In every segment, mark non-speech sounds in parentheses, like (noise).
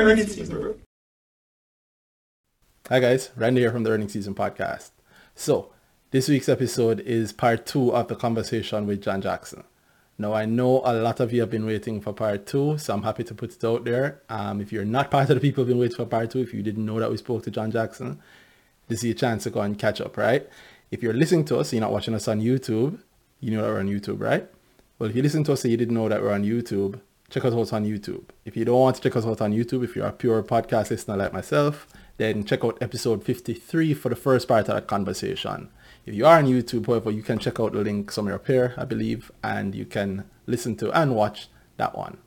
Earnings season. Hi guys, Randy here from the Earnings Season Podcast. So, this week's episode is part two of the conversation with John Jackson. Now, I know a lot of you have been waiting for part two, so I'm happy to put it out there. Um, if you're not part of the people who've been waiting for part two, if you didn't know that we spoke to John Jackson, this is your chance to go and catch up, right? If you're listening to us, you're not watching us on YouTube, you know that we're on YouTube, right? Well, if you listen to us and you didn't know that we're on YouTube, check us out on YouTube. If you don't want to check us out on YouTube, if you're a pure podcast listener like myself, then check out episode 53 for the first part of that conversation. If you are on YouTube, however, you can check out the link somewhere up here, I believe, and you can listen to and watch that one.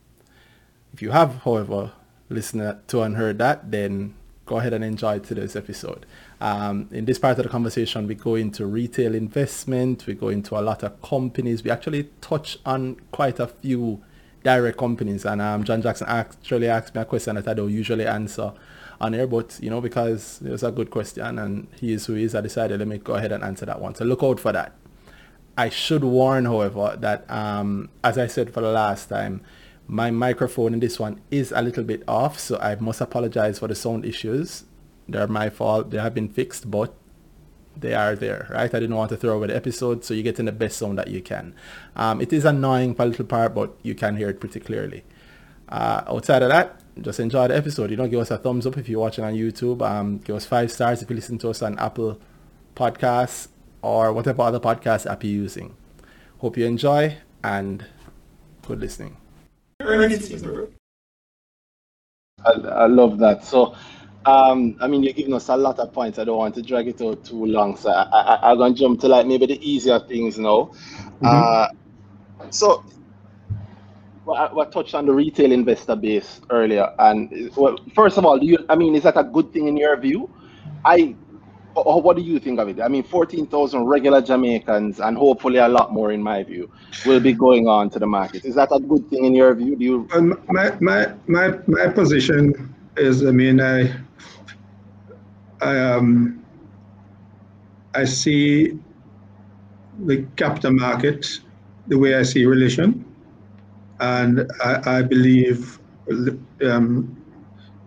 If you have, however, listened to and heard that, then go ahead and enjoy today's episode. Um, in this part of the conversation, we go into retail investment, we go into a lot of companies. We actually touch on quite a few direct companies. And um, John Jackson actually asked me a question that I don't usually answer on air, but you know, because it was a good question and he is who he is, I decided let me go ahead and answer that one. So look out for that. I should warn, however, that um, as I said for the last time, my microphone in this one is a little bit off, so I must apologize for the sound issues. They're my fault. They have been fixed, but they are there, right? I didn't want to throw away the episode, so you're getting the best sound that you can. Um, it is annoying for a little part, but you can hear it pretty clearly. Uh, outside of that, just enjoy the episode. You know, give us a thumbs up if you're watching on YouTube. Um, give us five stars if you listen to us on Apple Podcasts or whatever other podcast app you're using. Hope you enjoy and good listening. I, I love that. So um, I mean, you're giving us a lot of points. I don't want to drag it out too long, so I, I, I'm gonna jump to like maybe the easier things now. Mm-hmm. Uh, so, well, I, touched on the retail investor base earlier, and well, first of all, do you? I mean, is that a good thing in your view? I, or what do you think of it? I mean, 14,000 regular Jamaicans, and hopefully a lot more, in my view, will be going on to the market. Is that a good thing in your view? Do you? Um, my my my my position is, I mean, I I, um, I see the capital market the way I see religion, and I, I believe um,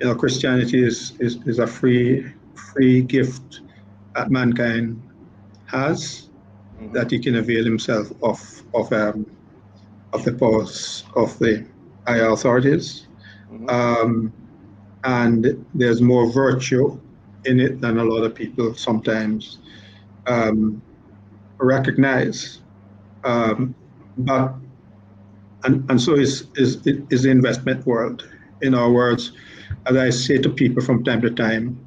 you know Christianity is, is, is a free free gift that mankind has mm-hmm. that he can avail himself of of um, of the powers of the higher authorities, mm-hmm. um, and there's more virtue in it than a lot of people sometimes um, recognize. Um, but and, and so is, is is the investment world. In our words, as I say to people from time to time,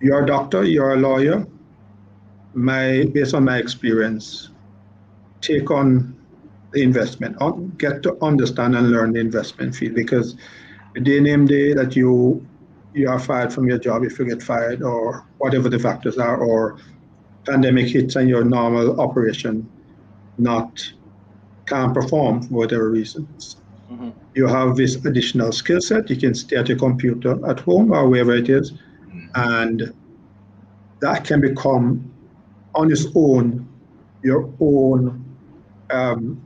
you're a doctor, you're a lawyer. My based on my experience, take on the investment, get to understand and learn the investment field because the day name day that you you are fired from your job if you get fired or whatever the factors are or pandemic hits and your normal operation not can't perform for whatever reasons. Mm-hmm. You have this additional skill set. You can stay at your computer at home or wherever it is, and that can become on its own your own um,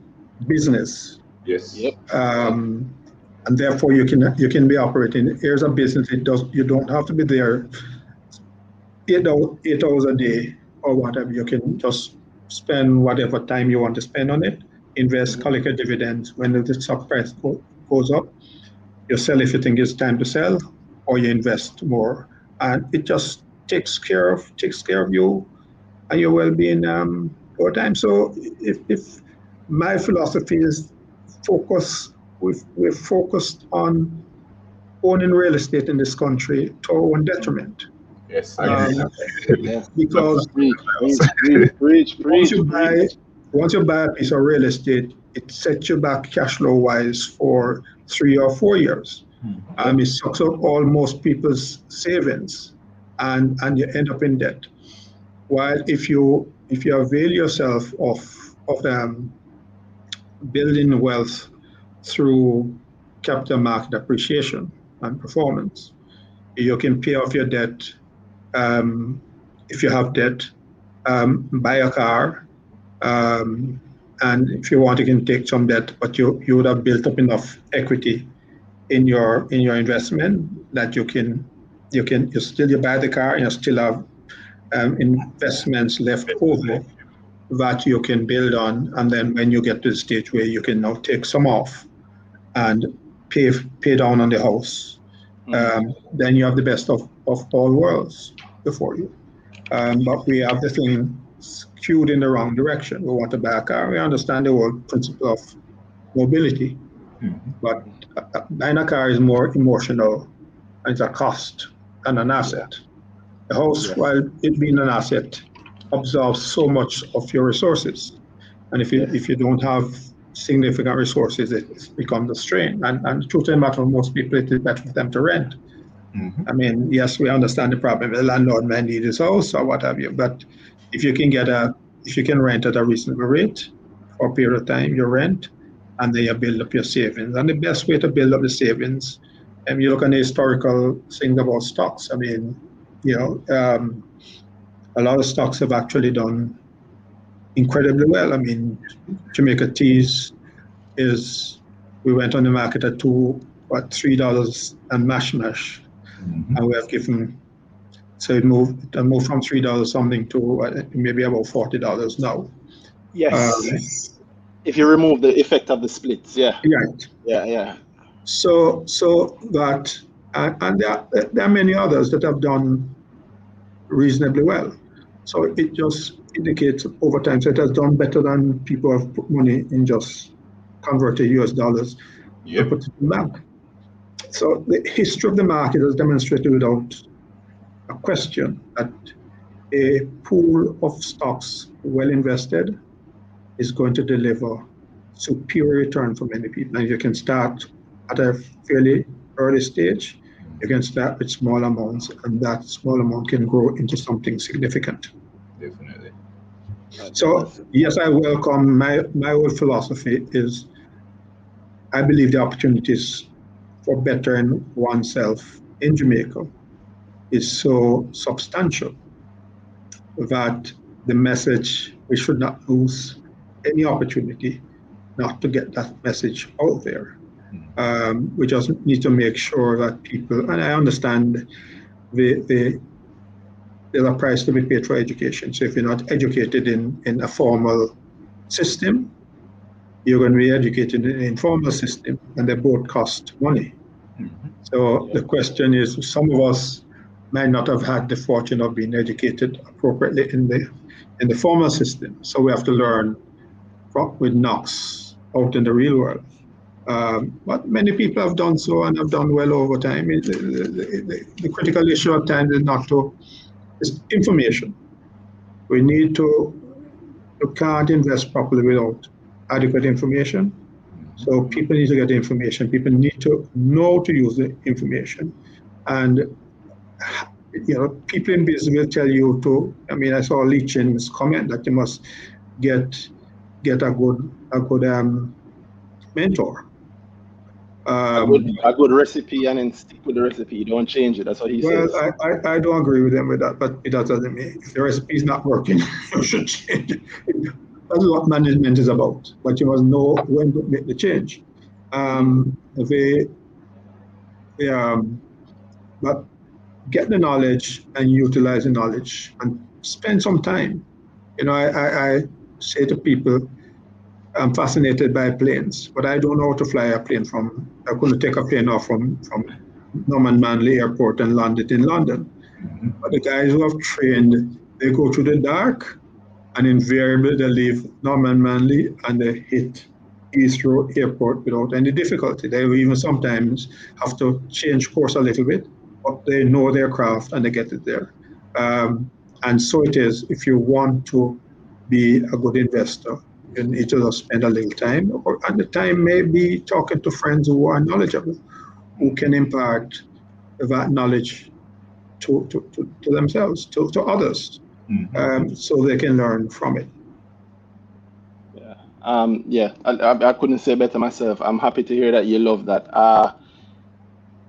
business. Yes. Yep. Um, and therefore you can you can be operating. Here's a business. It does. You don't have to be there eight hours, eight hours a day or whatever. You can just spend whatever time you want to spend on it. Invest, mm-hmm. collect a dividends when the stock price go, goes up. You sell if you think it's time to sell, or you invest more, and it just takes care of takes care of you and your well-being um, over time. So if, if my philosophy is focus we've, we've focused on owning real estate in this country to our own detriment. Yes. Um, because once you buy once you buy a piece of real estate, it sets you back cash flow wise for three or four years. Hmm. Um, it sucks up all most people's savings, and and you end up in debt. While if you if you avail yourself of of um, building wealth through capital market appreciation and performance. You can pay off your debt um, if you have debt, um, buy a car, um, and if you want, you can take some debt, but you, you would have built up enough equity in your in your investment that you can you can you still you buy the car and you still have um, investments left over that you can build on and then when you get to the stage where you can now take some off and pay pay down on the house um, then you have the best of, of all worlds before you um, but we have the thing skewed in the wrong direction we want to buy a car we understand the whole principle of mobility but uh, buying a car is more emotional and it's a cost and an asset. The house, Yes. while it being an asset, absorbs so much of your resources. And if you Yes. if you don't have significant resources, it becomes a strain. And and the truth of the matter, most people it is better for them to rent. Mhm. I mean, yes, we understand the problem. The landlord may need his house or what have you, but if you can get a if you can rent at a reasonable rate for a period of time, you rent, and then you build up your savings. And the best way to build up the savings, and you look at the historical thing about stocks. I mean, you know, um, a lot of stocks have actually done incredibly well. I mean, Jamaica Teas is we went on the market at two, what, three dollars and mash mash, Mhm. and we have given. So it moved, it moved from three dollars something to uh, maybe about forty dollars now. Yes. Um, if you remove the effect of the splits, yeah, Right. yeah, yeah. So, so that, and, and there, are, there are many others that have done reasonably well. So it just indicates over time, so it has done better than people have put money in just converted US dollars Yep. put it in the bank. So the history of the market has demonstrated without a question that a pool of stocks well invested is going to deliver superior return for many people. And you can start at a fairly early stage. You can start with small amounts, and that small amount can grow into something significant. Definitely. So yes, I welcome my my whole philosophy is I believe the opportunities for bettering oneself in Jamaica is so substantial that the message we should not lose any opportunity not to get that message out there. Um, we just need to make sure that people, and I understand the, the there's a price to be paid for education. So if you're not educated in, in a formal system, you're going to be educated in an informal system, and they both cost money. Mhm. So the question is, some of us might not have had the fortune of being educated appropriately in the in the formal system. So we have to learn from, with knocks out in the real world. Um, but many people have done so and have done well over time. The, the- the- the critical issue at times is not to is information. We need to you can't invest properly without adequate information. So people need to get the information. People need to know to use the information, and you know, people in business will tell you to. I mean, I saw Lee Chin's comment that you must get get a good a good um, mentor. A Um, good, a good recipe and then stick with the recipe. You don't change it. That's what he well, says. I, I, I don't agree with him with that, but it doesn't mean if the recipe is not working, (laughs) you should change it. That's what management is about. But you must know when to make the change. Um, they, they, um, but get the knowledge and utilize the knowledge and spend some time. You know, I, I, I say to people, I'm fascinated by planes, but I don't know how to fly a plane from. I couldn't take a plane off from from Norman Manley Airport and land it in London. Mhm. But the guys who have trained, they go through the dark, and invariably they leave Norman Manley and they hit Heathrow Airport without any difficulty. They even sometimes have to change course a little bit, but they know their craft and they get it there. Um, and so it is. If you want to be a good investor, you need to just spend a little time, or and the time maybe talking to friends who are knowledgeable, who can impart that knowledge to, to, to, to themselves, to, to others, Mhm. um, so they can learn from it. Yeah. Um, yeah, I, I, I couldn't say better myself. I'm happy to hear that you love that. Uh,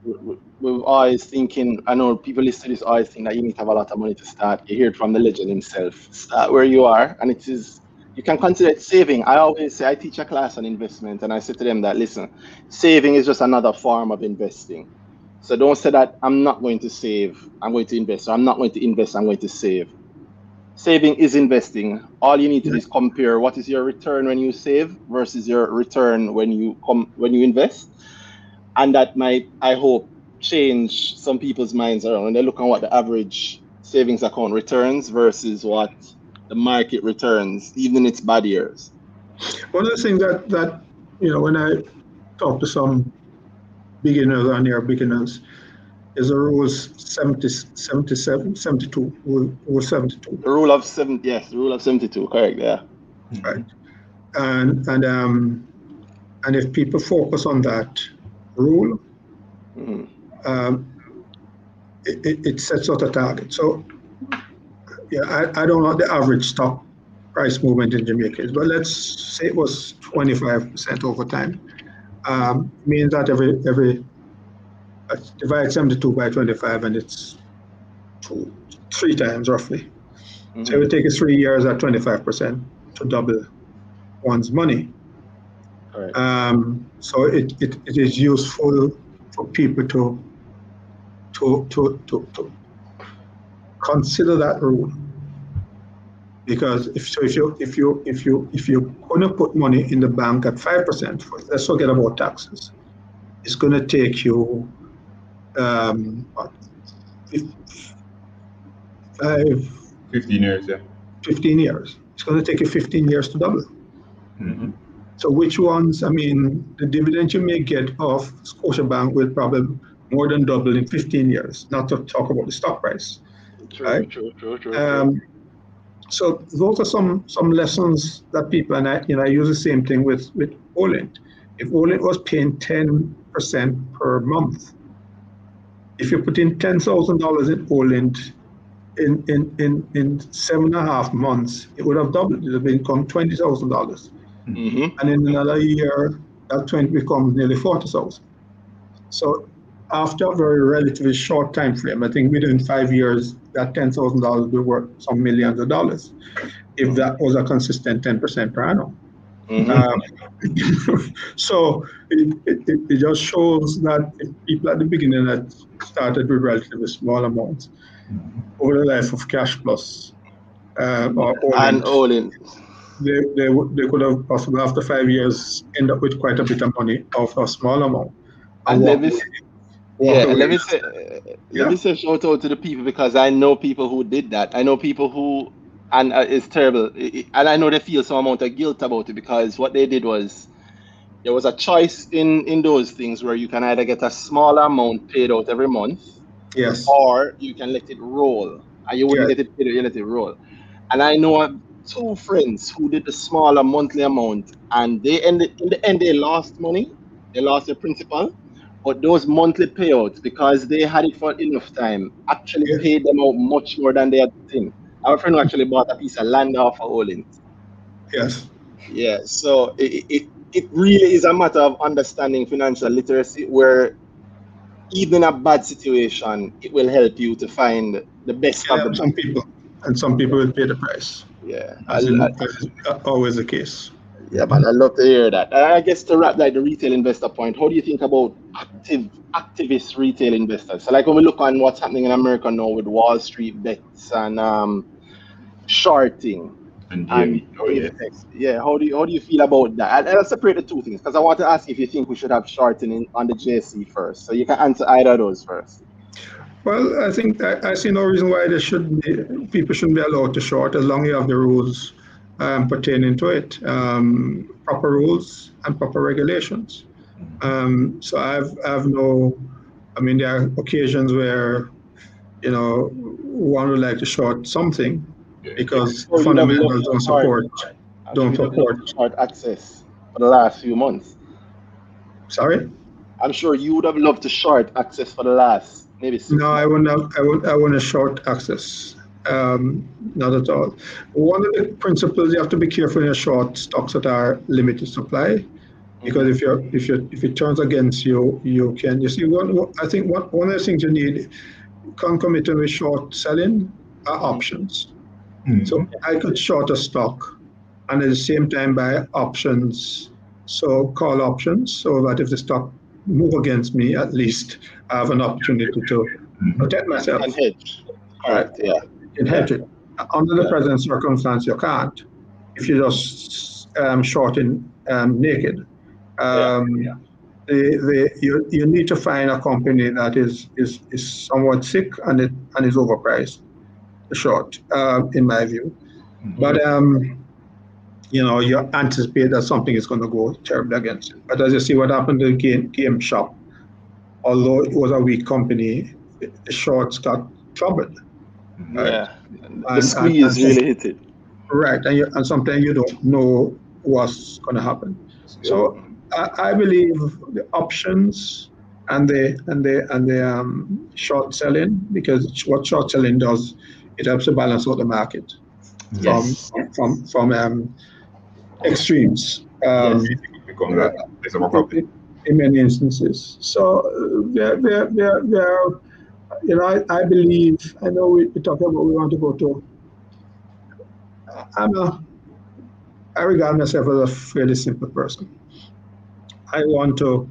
we- we- we're always thinking, I know people listen to this always think that you need to have a lot of money to start. You hear it from the legend himself. Start where you are, and it is you can consider saving. I always say I teach a class on investment, and I say to them that listen, saving is just another form of investing. So don't say that I'm not going to save, I'm going to invest. Or I'm not going to invest, I'm going to save. Saving is investing. All you need to do is compare what is your return when you save versus your return when you come when you invest. And that might, I hope, change some people's minds around when they look at what the average savings account returns versus what the market returns, even in its bad years. One of the things that, that you know, when I talk to some beginners or near beginners, is the rules 70, 77, 72, rule, rule 72. The rule of seven, yes, the rule of 72, correct, yeah. Right. And, and, um, and if people focus on that rule, Mhm. um, it, it, it sets out a target. So, yeah, I, I don't know the average stock price movement in Jamaica is, but let's say it was 25% over time. Um, means that every, every, uh, divide 72 by 25 and it's two, three times roughly. So it would take us three years at 25% to double one's money. Correct. Um, so it, it, it is useful for people to, to, to, to, to consider that rule. Because if, so if you, if you, if you, if you're gonna put money in the bank at five percent, let's forget about taxes. It's gonna take you, um, what, five, 15 years, yeah. 15 years. It's gonna take you fifteen years to double. Mhm. So which ones, I mean, the dividend you may get off Scotiabank will probably more than double in 15 years, not to talk about the stock price. True, right. true, true, true. Um, so those are some some lessons that people, and I, you know, I use the same thing with, with Olint. If Olint was paying 10% per month, if you put in $10,000 in Olint in, in, in, in seven and a half months, it would have doubled. It would have become $20,000 hmm and in another year that 20 becomes nearly 40,000. So after a very relatively short time frame, I think within five years, that $10,000 will be worth some millions of dollars if that was a consistent 10% per annum. hmm Um, (laughs) so it, it, it just shows that if people at the beginning that started with relatively small amounts over the life of Cash Plus um, or and Olint. they, they, they could have possibly after five years end up with quite a bit of money of a small amount. And let me, away- s- walk yeah, let me say, Yeah. let me say shout out to the people because I know people who did that. I know people who, and uh, it's terrible, I- I- and I know they feel some amount of guilt about it because what they did was there was a choice in in those things where you can either get a small amount paid out every month Yes. or you can let it roll and you wouldn't Yeah. get it paid, you let it roll. And I know two friends who did the smaller monthly amount and they ended in the end they lost money, they lost their principal, but those monthly payouts because they had it for enough time actually Yeah. paid them out much more than they had in. Our friend actually bought a piece of land off of Olint. Yes. Yeah, so it, it it really is a matter of understanding financial literacy where even in a bad situation, it will help you to find the best Yeah, of the some people, and some people will pay the price, yeah. As, as is always the case. Yeah, man, I love to hear that. And I guess to wrap like the retail investor point, how do you think about active activist retail investors? So like when we look on what's happening in America now with WallStreetBets and um shorting, And And yeah, oh yeah. yeah, how do you how do you feel about that? And, and I'll separate the two things because I want to ask if you think we should have shorting in, on the JSE first. So you can answer either of those first. Well, I think I, I see no reason why there shouldn't be, people shouldn't be allowed to short as long as you have the rules um, pertaining to it, um, proper rules and proper regulations. Um, so I've I've no, I mean there are occasions where, you know, one would like to short something because Or you'd fundamentals don't to short- support. actually Don't support. short access for the last few months. Sorry. I'm sure you would have loved to short access for the last maybe six No, I would not. I would. I want a short access. Um, not at all. One of the principles you have to be careful in your short stocks that are limited supply, because if you're if you if it turns against you, you can. You see, one. one- I think one one of the things you need concomitant with short selling are options. Mhm. So I could short a stock and at the same time buy options, so call options, so that if the stock move against me, at least I have an opportunity to protect myself. And hedge. Correct. Yeah. In hedge it. Under the Yeah. present circumstance, you can't. If you just um, short in um, naked, um, The, the, you, you need to find a company that is, is, is somewhat sick and it and is overpriced, short, uh, in my view. But um, you know, you anticipate that something is going to go terribly against it. But as you see what happened to Game GameStop, although it was a weak company, the shorts got troubled. Right. Yeah. And- The squeeze and- really hit it. Right, and, you, and sometimes you don't know what's going to happen. So I, I believe the options and the and the and the um, short selling because what short selling does it helps to balance out the market Yes. from from from um, extremes. Um, Become that place of a problem. in many instances. So uh, there, there, there, there, you know, I, I believe, I know we, we talked about we want to go to, I'm a, I regard myself as a fairly simple person. I want to,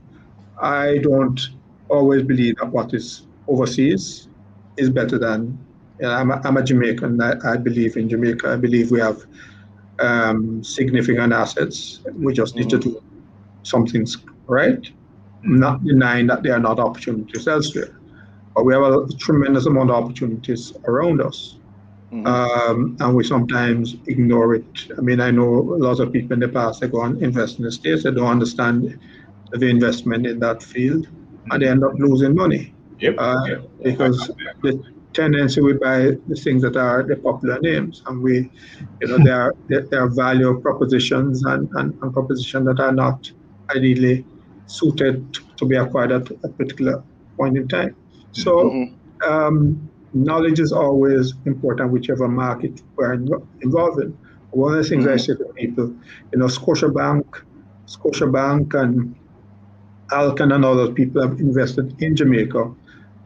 I don't always believe that what is overseas is better than, you know, I'm a, I'm a Jamaican, I, I believe in Jamaica, I believe we have um, significant assets. We just need to do something's right. Not denying that there are not opportunities elsewhere, but we have a tremendous amount of opportunities around us, Mhm. um, and we sometimes ignore it. I mean, I know lots of people in the past they go and invest in the states, they don't understand the investment in that field, and they end up losing money Yep. uh, yep. because the tendency we buy the things that are the popular names and we you know there are there, there are value propositions and, and, and propositions that are not ideally suited to be acquired at a particular point in time so Mhm. um, knowledge is always important whichever market we're invo- involved in one of the things i Mhm. say to people you know scotiabank scotiabank and alcan and other people have invested in jamaica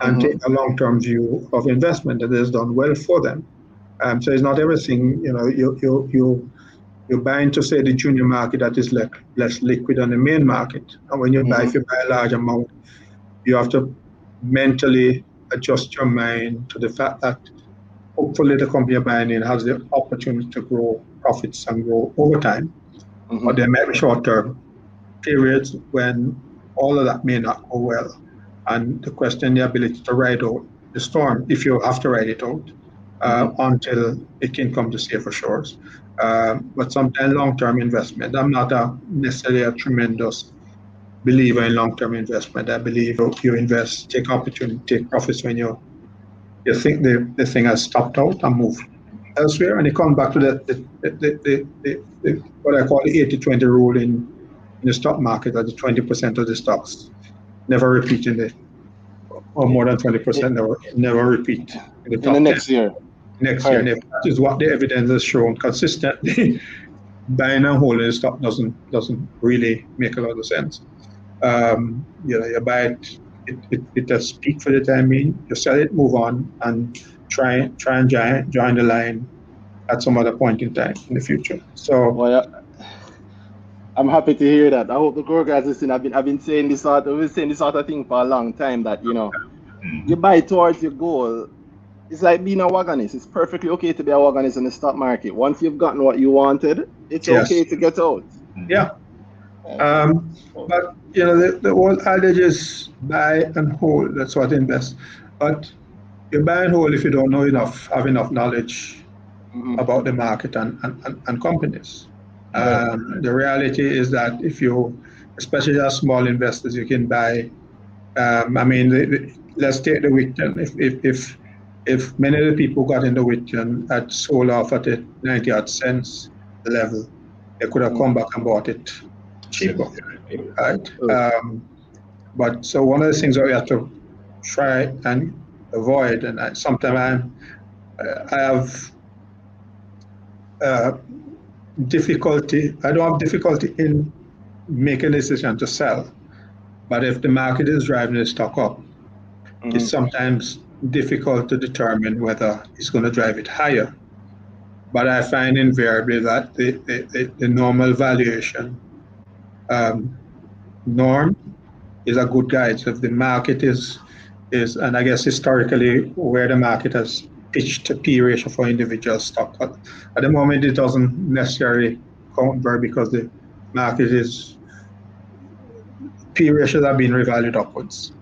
and Mhm. take a long-term view of investment that has done well for them. Um, so it's not everything, you know, you you you you buy into say the junior market that is less less liquid than the main market. And when you buy, if you buy a large amount, you have to mentally adjust your mind to the fact that hopefully the company you're buying in has the opportunity to grow profits and grow over time. Mhm. But there may be short-term periods when all of that may not go well. And the question, the ability to ride out the storm, if you have to ride it out, uh, until it can come to safer shores. Um, but sometimes long-term investment, I'm not a, necessarily a tremendous believer in long-term investment. I believe you invest, take opportunity, take profits when you you think the, the thing has stopped out and move elsewhere. And it comes back to the, the, the, the, the, the what I call the 80-20 rule in, in the stock market, that the 20% of the stocks never repeat in the, or more than 20% never, never repeat in the In the 10 next year. next year. And if that is what the evidence has shown consistently, (laughs) buying and holding stock doesn't doesn't really make a lot of sense. Um, you know, you buy it, it, it, it does peak for the time being, you sell it, move on, and try try and join, join the line at some other point in time in the future. So Well, yeah. I'm happy to hear that. I hope the core guys listen. I've been I've been saying this sort of, been saying this sort of thing for a long time that you know Mhm. you buy towards your goal. It's like being a wagonist. It's perfectly okay to be a wagonist in the stock market. Once you've gotten what you wanted, it's Yes. okay to get out. yeah. Um, but you know, the, the old adage is buy and hold. That's what invest. But you buy and hold if you don't know enough, have enough knowledge Mhm. about the market and, and, and, companies. Um, the reality is that if you, especially as small investors, you can buy. Um, I mean, the, the, let's take the Wigton. If, if if if many of the people got in the Wigton at sold off at the 90 odd cents level, they could have come back and bought it cheaper, right? Um, but so one of the things that we have to try and avoid, and I, sometimes I'm, uh, I have uh, difficulty. I don't have difficulty in making a decision to sell, but if the market is driving the stock up, it's Mhm. sometimes difficult to determine whether it's going to drive it higher but I find invariably that the, the, the, the normal valuation um, norm is a good guide. So if the market is is, and I guess historically where the market has pitched a P ratio for individual stock, but at the moment it doesn't necessarily count very because the market is P ratios have been revalued upwards.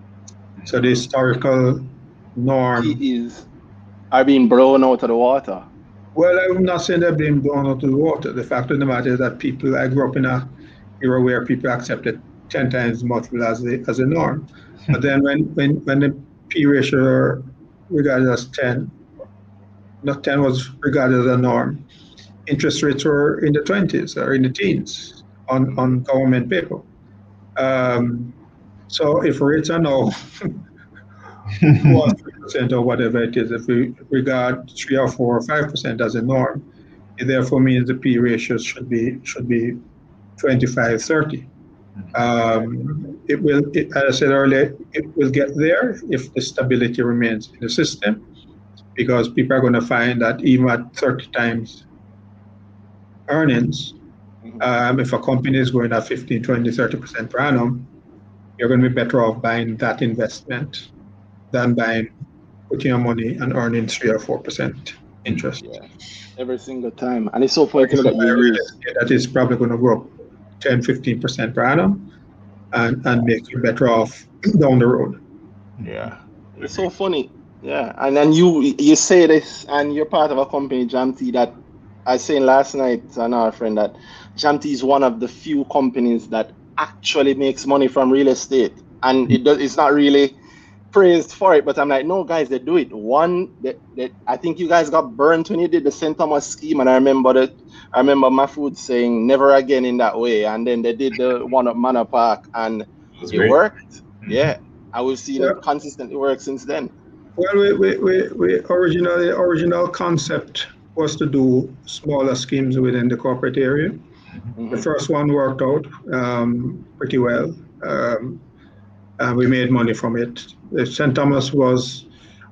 So the historical norm. Is are being blown out of the water. Well, I'm not saying they're being blown out of the water. The fact of the matter is that people, I grew up in a era where people accepted 10 times multiple as a, as a norm. But then when, when, when the P ratio regarded as 10, not 10 was regarded as a norm, interest rates were in the 20s or in the teens on, on government paper. Um, so if rates are now (laughs) one percent or whatever it is, if we regard three or four or five percent as a norm, it therefore means the P ratios should be should be 25, 30. Um, it will, it, as I said earlier, it will get there if the stability remains in the system, because people are going to find that even at 30 times earnings, um, if a company is going at 15, 20, 30% per annum, you're going to be better off buying that investment than buying, putting your money and earning three or four percent interest. Yeah, every single time, and it's so funny to look at. That is probably going to grow 10, 15 percent per annum, and and make you better off (clears throat) down the road. Yeah, it's so funny. Yeah, and then you you say this, and you're part of a company, Jamty, that I was saying last night to another friend that Jamty is one of the few companies that actually makes money from real estate, and it hmm. does. It's not really praised for it, but I'm like, no, guys, they do it. One, that I think you guys got burnt when you did the St. Thomas scheme, and I remember that. I remember Mahfood saying never again in that way, and then they did the one at Manor Park, and it great. worked. Mhm. Yeah, I will see Yeah. it consistently work since then. Well, we, we, we, we originally original concept was to do smaller schemes within the corporate area. The Mhm. first one worked out um, pretty well. Um, and we made money from it. The St. Thomas was,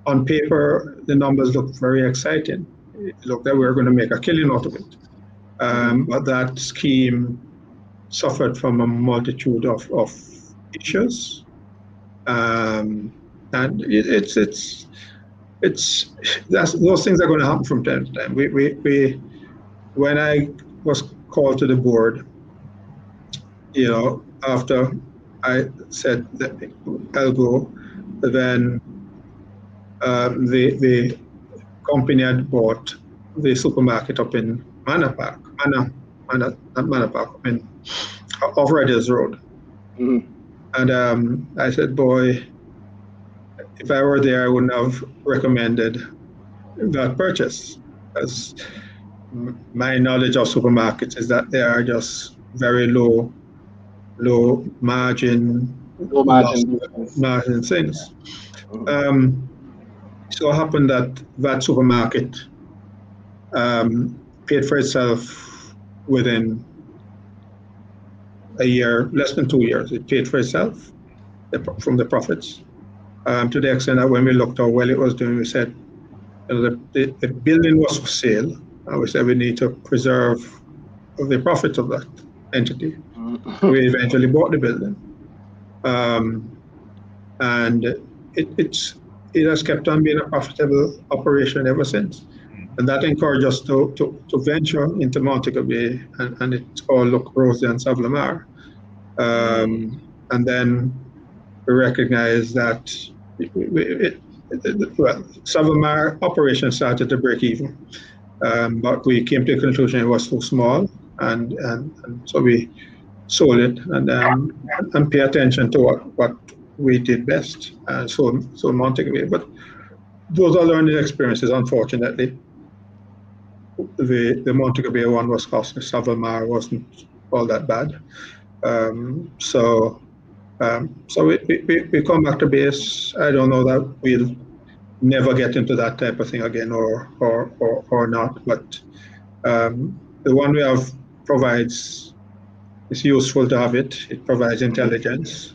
on paper, the numbers looked very exciting. It looked like we were going to make a killing out of it. Um, but that scheme suffered from a multitude of, of issues. Um, and it, it's, it's, it's, that's, those things are going to happen from time to time. We, we, we, when I was called to the board, you know, after I said that I'll then um, the the company had bought the supermarket up in Manor Park, Manor, Manor, not Manor Park, I mean, off Redders Road. Mhm. And um, I said, boy, if I were there, I wouldn't have recommended that purchase. As my knowledge of supermarkets is that they are just very low, low margin, Low margin margin things. Um, so it happened that that supermarket um, paid for itself within a year, less than two years. It paid for itself the, from the profits. Um, to the extent that when we looked how well it was doing, we said, you know, the, the, the building was for sale. And we said we need to preserve the profit of that entity. We eventually bought the building. Um, and it, it's it has kept on being a profitable operation ever since. And that encouraged us to, to, to venture into Montego Bay, and, and it's called Look Rosy and Savlamar. Um, and then we recognized that we, it, it, well, Savlamar operation started to break even, um, but we came to the conclusion it was too small, and, and, and so we sold it and um, and pay attention to what, what we did best. Uh, so so Montego Bay. But those are learning experiences. Unfortunately, the the Montego Bay one was costly. Savlamar wasn't all that bad. Um, so um, so we, we, we come back to base. I don't know that we'll never get into that type of thing again or or or, or not. But um, the one we have provides it's useful to have it. It provides intelligence,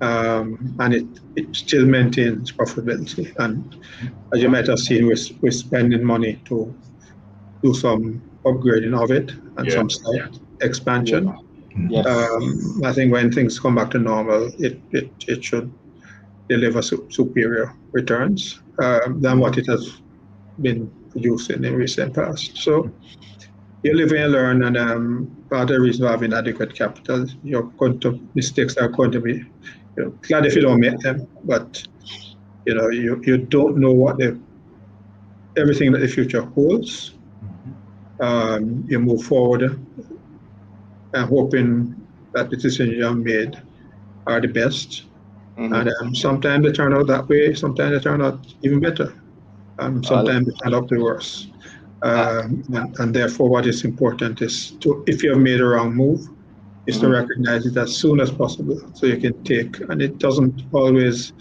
um, and it, it still maintains profitability. And as you might have seen, we're, we're spending money to do some upgrading of it and Yeah. some slight expansion. Yes. Um, I think when things come back to normal, it, it, it should deliver su- superior returns um, than what it has been producing in recent past. So you live and you learn, and um, part of the reason for having adequate capital, you're going to mistakes are going to be. You know, glad if you don't make them, but you know you, you don't know what the everything that the future holds. Um, you move forward and hoping that the decisions you have made are the best. Mhm. And um, sometimes they turn out that way, sometimes they turn out even better. Um, sometimes they turn out the worse. Um, and, and therefore, what is important is to, if you have made a wrong move, is to Mhm. recognize it as soon as possible so you can take, and it doesn't always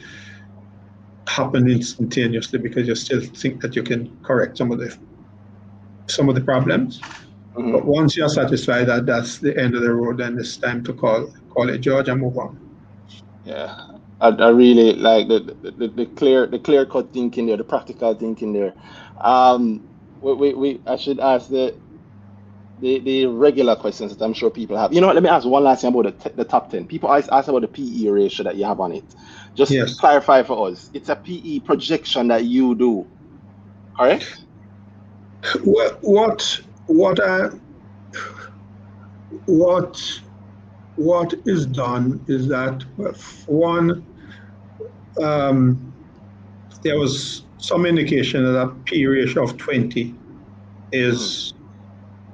happen instantaneously because you still think that you can correct some of the some of the problems. Mhm. But once you're satisfied that that's the end of the road, then it's time to call call it George and move on. Yeah, I, I really like the, the, the clear the clear cut thinking there, the practical thinking there. Um, we, we, we I should ask the, the the regular questions that I'm sure people have. You know what? Let me ask one last thing about the, t- the top ten. People always ask about the PE ratio that you have on it. Just Yes. clarify for us. It's a PE projection that you do, correct? What what what I what what is done is that uh, one um, there was some indication that a P ratio of 20 is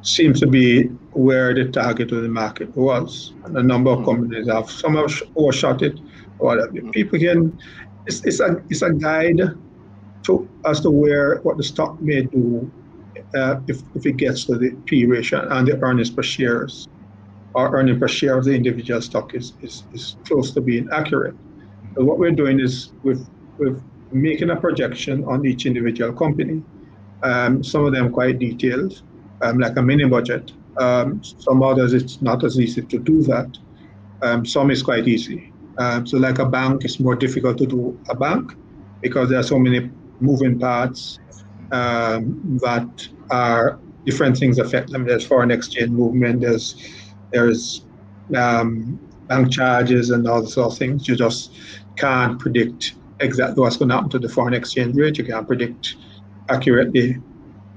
seems to be where the target of the market was. And a number of hmm. companies have some have overshot it. Or whatever. Hmm. People can it's, it's a it's a guide to as to where what the stock may do uh, if, if it gets to the P ratio and the earnings per shares or earning per share of the individual stock is, is, is close to being accurate. Hmm. So what we're doing is we've, we've making a projection on each individual company. Um, some of them quite detailed, um, like a mini budget. Um, some others it's not as easy to do that. Um, some is quite easy. Um, so like a bank, it's more difficult to do a bank because there are so many moving parts um, that are different things affect them. There's foreign exchange movement. There's there's bank charges and all sorts of things. You just can't predict exactly what's going to happen to the foreign exchange rate. You can't predict accurately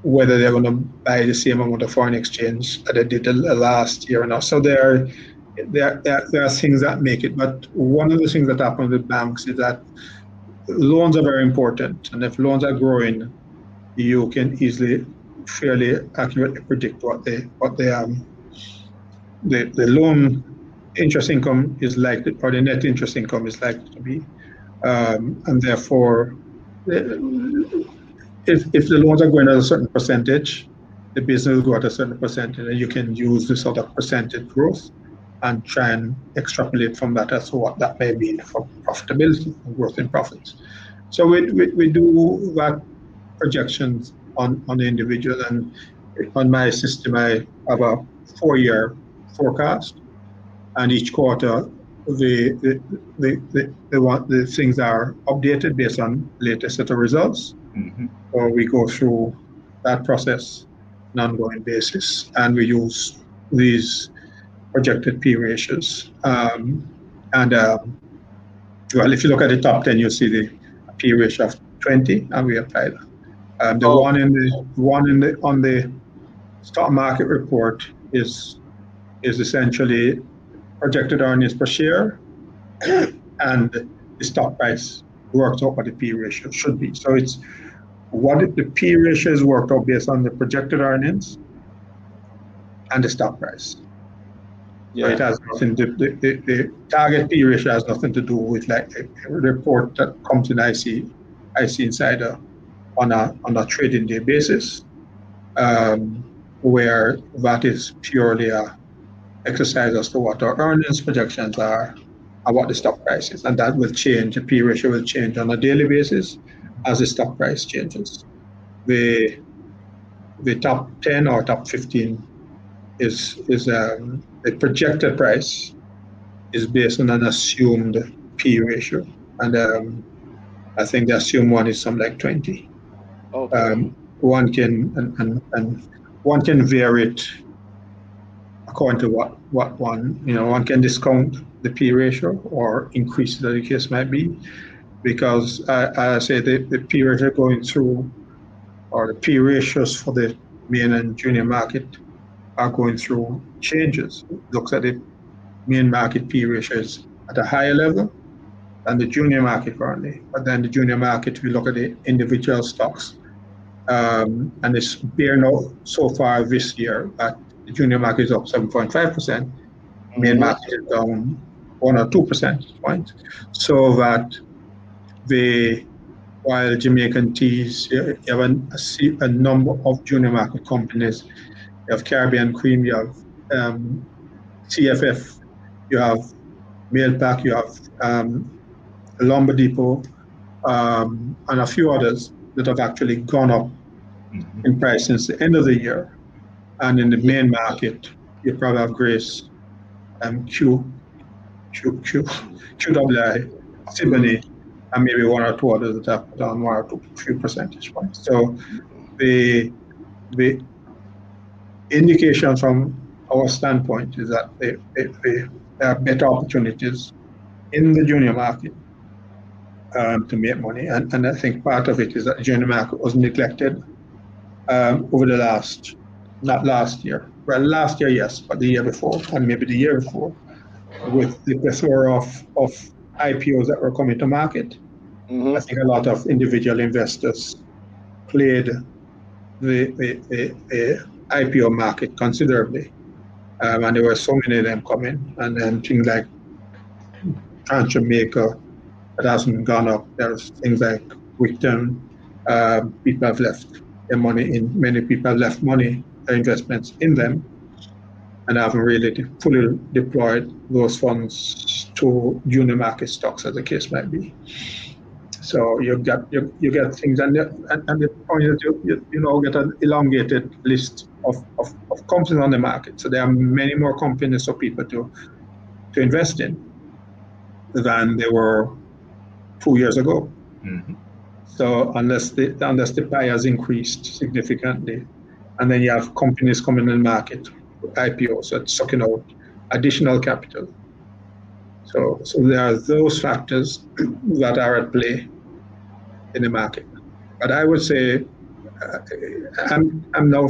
whether they're going to buy the same amount of foreign exchange that they did last year or not. So there are, there, there, there are things that make it. But one of the things that happen with banks is that loans are very important. And if loans are growing, you can easily, fairly accurately predict what they, what they, um, the, the loan interest income is likely, or the net interest income is likely to be. Um, and therefore, if, if the loans are going at a certain percentage, the business will go at a certain percentage, and you can use this sort of percentage growth and try and extrapolate from that as to what that may mean for profitability and growth in profits. So we, we, we do that projections on, on the individual, and on my system, I have a four-year forecast, and each quarter the the, the, the, the, things are updated based on latest set of results. Mhm. Or we go through that process on an ongoing basis, and we use these projected P ratios. Um, and um, well, if you look at the top 10, you'll see the P ratio of 20, and we apply that. Um, the Oh. one in the one in the on the stock market report is is essentially projected earnings per share and the stock price worked out what the P ratio should be. So it's what if the P ratio is worked out based on the projected earnings and the stock price. So it has nothing to, the, the, the target P ratio has nothing to do with like a report that comes in IC, IC Insider on a, on a trading day basis, um, where that is purely a exercise as to what our earnings projections are and what the stock price is. And that will change, the P ratio will change on a daily basis as the stock price changes. The, the top 10 or top 15 is, is um, the projected price is based on an assumed P ratio. And um, I think the assumed one is something like 20. Okay. Um, one can and, and, and one can vary it according to what what one you know one can discount the P ratio or increase it, as the case might be, because uh, as I say the, the P ratio going through or the P ratios for the main and junior market are going through changes. Looks at the main market P ratios at a higher level than the junior market currently. But then the junior market, we look at the individual stocks. Um, and it's bearing out so far this year that the junior market is up 7.5%, main market is down 1 or 2 percentage points. So that the while Jamaican teas, you have a, a, number of junior market companies. You have Caribbean Cream, you have um, CFF, you have Mailpac, you have um, Lumber Depot, um, and a few others that have actually gone up mm-hmm. in price since the end of the year. And in the main market, you probably have Grace, um, Q, Q, Q, QWI, Siboney, and maybe one or two others that have down one or two few percentage points. So the the indication from our standpoint is that they, they, they, there are better opportunities in the junior market um, to make money. And, and I think part of it is that the junior market was neglected um, over the last, not last year, well, last year, yes, but the year before, and maybe the year before, with the plethora of, of IPOs that were coming to market. Mm-hmm. I think a lot of individual investors played the, the, the, the IPO market considerably. Um, and there were so many of them coming. And then things like Jamaica that hasn't gone up. There's things like Wigton, um, people have left their money in, many people have left money, investments in them, and haven't really fully deployed those funds to junior market stocks, as the case might be. So you get you, you get things, and the, and, and the point is you, you, you know get an elongated list of, of, of companies on the market. So there are many more companies for people to to invest in than there were two years ago. Mm-hmm. So unless the unless the pie has increased significantly, and then you have companies coming in the market, IPOs that's sucking out additional capital. So so there are those factors (clears throat) that are at play in the market. But I would say uh, I'm I'm now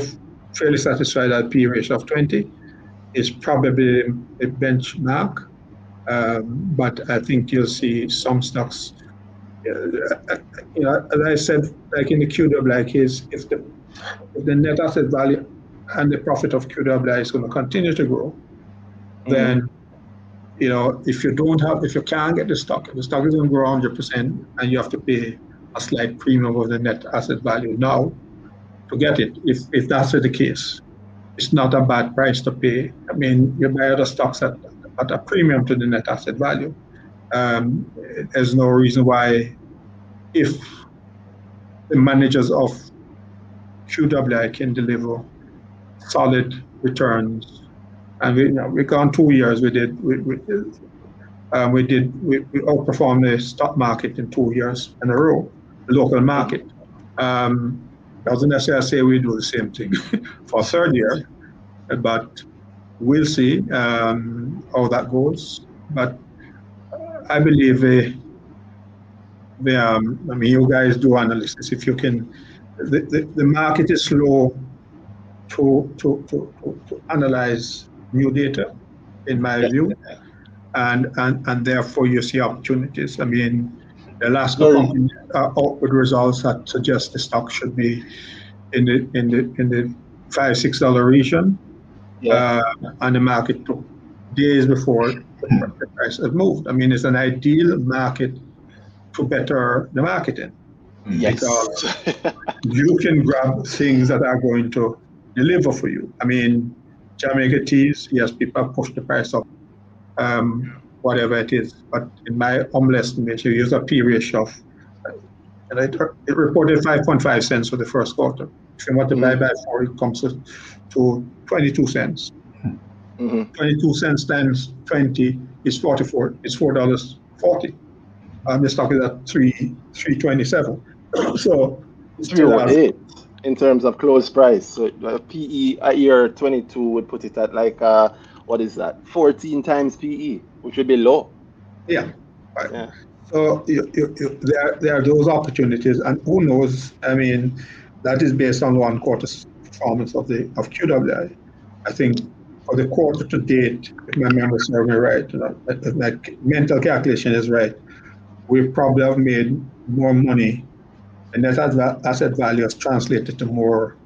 fairly satisfied that P ratio of 20 is probably a benchmark. Um, but I think you'll see some stocks you know, as I said, like in the QWI case, if the if the net asset value and the profit of QWI is going to continue to grow, mm-hmm. then you know, if you don't have, if you can't get the stock, if the stock is going to grow 100%, and you have to pay a slight premium of the net asset value now to get it. If if that's the case, it's not a bad price to pay. I mean, you buy other stocks at, at a premium to the net asset value um, there's no reason why, if the managers of QWI can deliver solid returns, and we, you know, we gone two years, we did, we, we, um, we did, we, we outperformed the stock market in two years in a row, the local market. Um, doesn't necessarily say we do the same thing (laughs) for third year, but we'll see um, how that goes. But I believe uh, the, um, I mean, you guys do analysis. If you can, the, the, the market is slow to, to, to, to, to analyze new data, in my view, and, and, and therefore you see opportunities. I mean, the last company uh, out with results that suggest the stock should be in the in the in the five six dollar region, yeah. uh, and the market took days before the price had moved. I mean, it's an ideal market to better the marketing. Yes. Because (laughs) you can grab things that are going to deliver for you. I mean, Jamaica teas, yes, people push the price up, um, whatever it is. But in my humble estimation, you use a P ratio of, and it, it reported 5.5 cents for the first quarter. If you multiply mm. by four, it comes to, to 22 cents. Mm-hmm. 22 cents times 20 is 44. It's $4.40. Um, the stock is at 3 327. (coughs) so it's still 308. in terms of close price. So uh, PE a year 22 would put it at like uh, what is that? 14 times PE, which would be low. Yeah. Right. Yeah. So you, you, you, there, there are those opportunities, and who knows? I mean, that is based on one quarter's performance of the of QWI. I think for the quarter to date, if my memory serves me right, you know, if my mental calculation is right, we probably have made more money, and net asset value has translated to more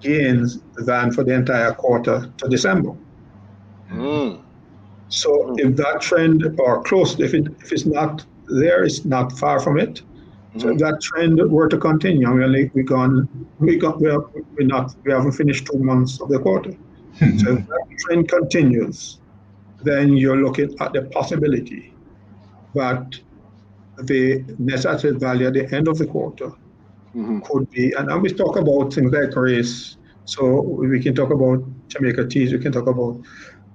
gains than for the entire quarter to December. Mm. So hmm. if that trend or close, if it if it's not there, it's not far from it. So if hmm. that trend were to continue, we only we gone we got we are we not we haven't finished two months of the quarter. Hmm. So if that trend continues, then you're looking at the possibility that the net asset value at the end of the quarter Mhm. could be, and, and we talk about things like race. So we can talk about Jamaica teas. We can talk about.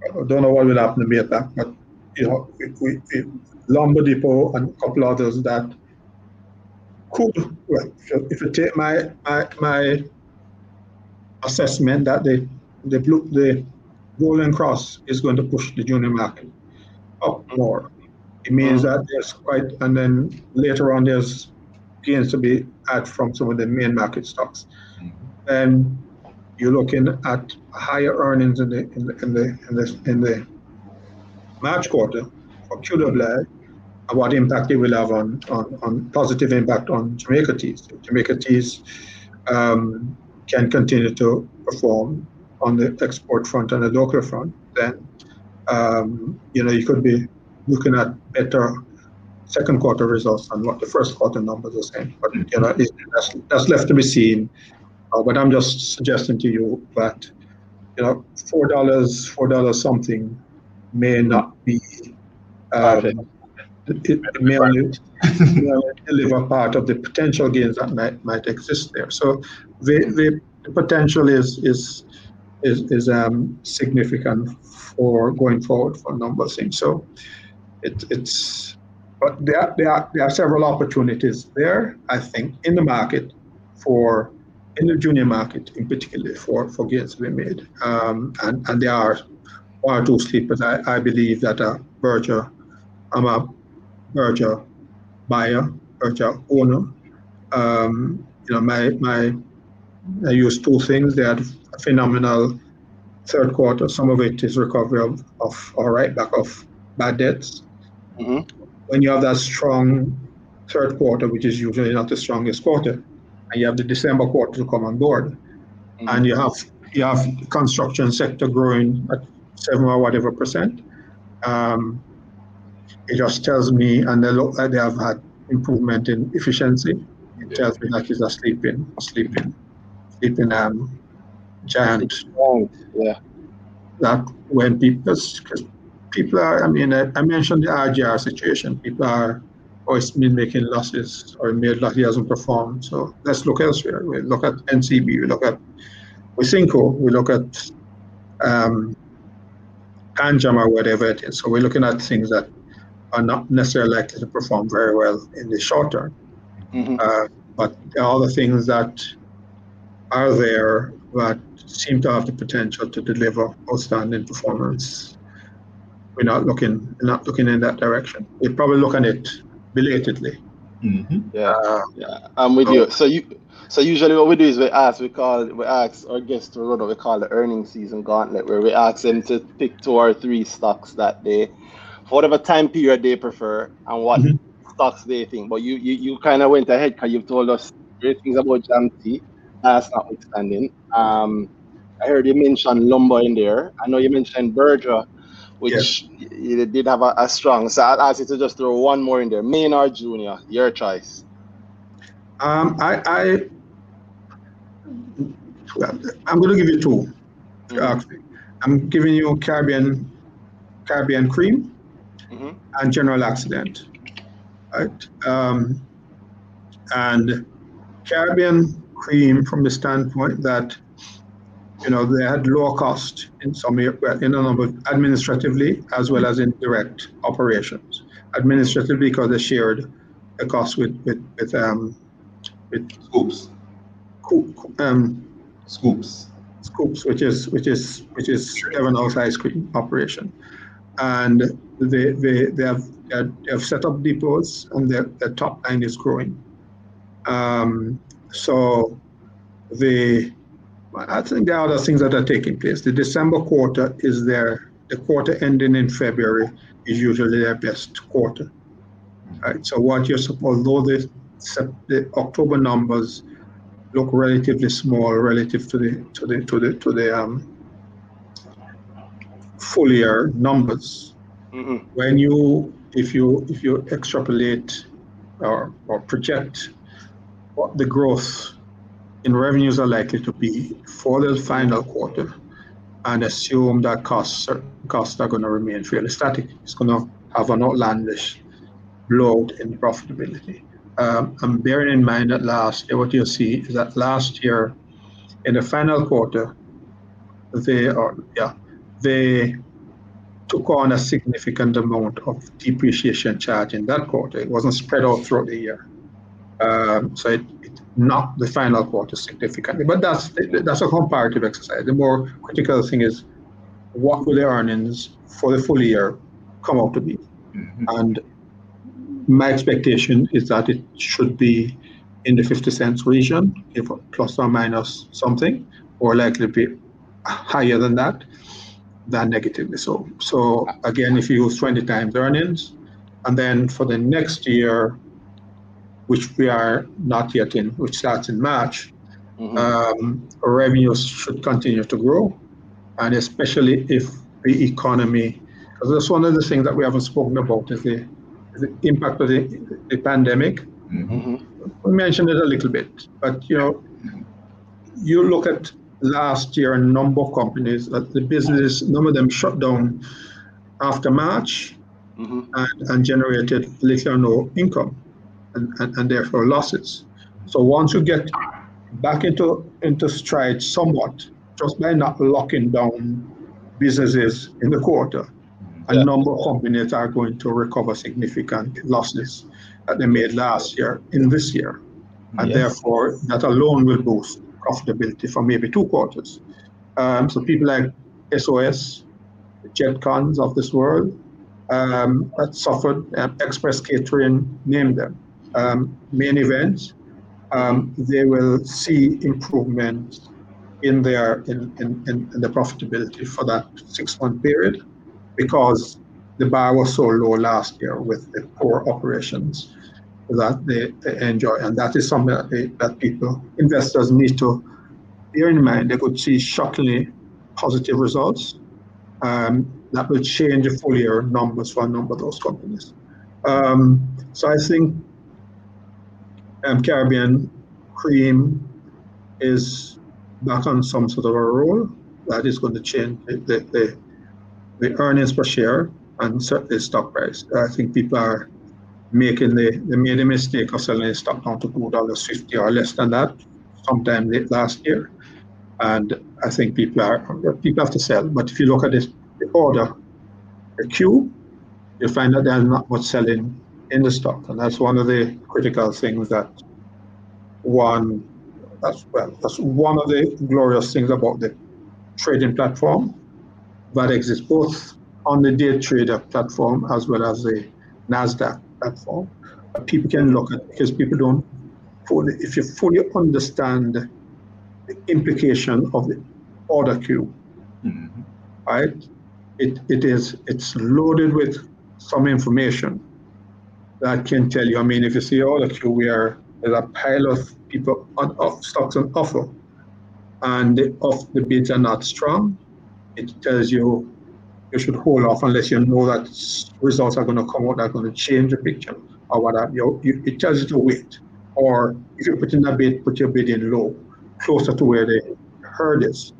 I don't know what will happen to Beta, but you know, we, we, we, Lumber Depot and a couple others that could. Well, if you, if you take my my my assessment that the the blue the Golden Cross is going to push the junior market up more. It means that there's quite, and then later on there's gains to be had from some of the main market stocks. And you're looking at higher earnings in the in the in the in the, in the March quarter for QWI and what impact it will have on, on, on positive impact on Jamaica teas. Jamaica teas um, can continue to perform on the export front and the local front, then um, you know you could be looking at better second quarter results than what the first quarter numbers are saying. But you know that's, that's left to be seen. Uh, but I'm just suggesting to you that you know four dollars, four dollars something may not be. Um, it, it may only may only deliver part of the potential gains that might might exist there. So the, the potential is is is, is um, significant for going forward for a number of things. So it, it's but there, there, are, there are several opportunities there, I think, in the market for in the junior market in particular for, for gains to be made. Um, and, and there are one or two sleepers I, I believe that are Berger, I'm a Berger buyer, Berger owner. Um, you know, my my I use two things. They had a phenomenal third quarter. Some of it is recovery of, of right back of bad debts. Mhm. When you have that strong third quarter, which is usually not the strongest quarter, and you have the December quarter to come on board, and you have you have construction sector growing at seven or whatever percent. Um, it just tells me, and they look like they have had improvement in efficiency. It tells me that it's a sleeping, sleeping, sleeping um, giant. Yeah. That when people, people are, I mean, I, I mentioned the RGR situation. People are always been making losses or made loss, he hasn't performed. So let's look elsewhere. We look at NCB, we look at Wisynco, we look at um, or whatever it is. So we're looking at things that are not necessarily likely to perform very well in the short term. Mhm. Uh, but there are other things that are there that seem to have the potential to deliver outstanding performance. We're not looking, we're not looking in that direction. We're probably looking at it belatedly. Mhm. Yeah. Uh, Yeah, I'm with you. So you, so usually what we do is we ask, we call, we ask our guests to run what we call the earning season gauntlet, where we ask them to pick two or three stocks that they, for whatever time period they prefer, and what Mhm. stocks they think. But you, you, you kind of went ahead because you've told us great things about Jamty. That's notwithstanding. Um, I heard you mention lumber in there. I know you mentioned Berger, which y- you did have a, a strong. So I'll ask you to just throw one more in there. Maynard Jr., your choice. Um, I, I I'm going to give you two. Actually, I'm giving you Caribbean, Caribbean Cream Mhm. and General Accident, right? Um, and Caribbean Cream from the standpoint that you know they had lower cost in some well, in a number administratively as well as in direct operations. Administratively, because they shared the cost with with with um, with Scoops. Coo- um, Scoops. Scoops, which is which is which is Devon House ice cream operation, and they they, they have they have- they have set up depots and their, their top line is growing. Um, so the I think there are other things that are taking place. The December quarter is their the quarter ending in February is usually their best quarter. Right. So what you're supposed, although the, the October numbers look relatively small relative to the to the to the to the um, full year numbers. Mhm. When you if you if you extrapolate or, or project what the growth in revenues are likely to be for the final quarter and assume that costs are, costs are going to remain fairly static, it's going to have an outlandish blowout in profitability. Um, and bearing in mind that last year, what you'll see is that last year, in the final quarter, they are yeah, they took on a significant amount of depreciation charge in that quarter. It wasn't spread out throughout the year, um, so it, knocked the final quarter significantly. But that's that's a comparative exercise. The more critical thing is what will the earnings for the full year come out to be, Mhm. and my expectation is that it should be in the 50 cents region, if plus or minus something, or likely be higher than that, than negatively so. So again, if you use 20 times earnings, and then for the next year, which we are not yet in, which starts in March, Mhm. um, revenues should continue to grow, and especially if the economy, because that's one of the things that we haven't spoken about is the, the impact of the, the pandemic. Mhm. Mhm. We mentioned it a little bit, but you know, you look at last year, a number of companies, that the business, number of them shut down after March Mhm. and, and generated little or no income and, and, and therefore losses. So once you get back into, into stride somewhat, just by not locking down businesses in the quarter, a Yeah. number of companies are going to recover significant losses that they made last year in this year. And Yes. therefore, that alone will boost profitability for maybe two quarters. Um, so people like SOS, JetCons of this world, um, that suffered, um, Express Catering, name them, um, main events, um, they will see improvement in their in, in, in, in the profitability for that six month period because the bar was so low last year with the poor operations that they, they enjoy. And that is something that, they, that people, investors need to bear in mind. They could see shockingly positive results um, that will change the full year numbers for a number of those companies. Um, so I think um, Caribbean Cream is back on some sort of a roll that is going to change the, the, the, earnings per share and certainly stock price. I think people are making the they made a mistake of selling the stock down to two dollars fifty or less than that sometime last year. And I think people are people have to sell. But if you look at this the order, the queue, you find that there's not much selling in the stock. And that's one of the critical things that one that's well that's one of the glorious things about the trading platform that exists both on the day trader platform as well as the NASDAQ platform. But people can look at because people don't fully, if you fully understand the implication of the order queue, Mhm. right? It, it is it's loaded with some information that can tell you. I mean, if you see order queue where there's a pile of people on of stocks on offer, and the, of the bids are not strong, it tells you you should hold off unless you know that results are going to come out that are going to change the picture or whatever. You, you, it tells you to wait. Or if you put in a bid, put your bid in low, closer to where the herd is.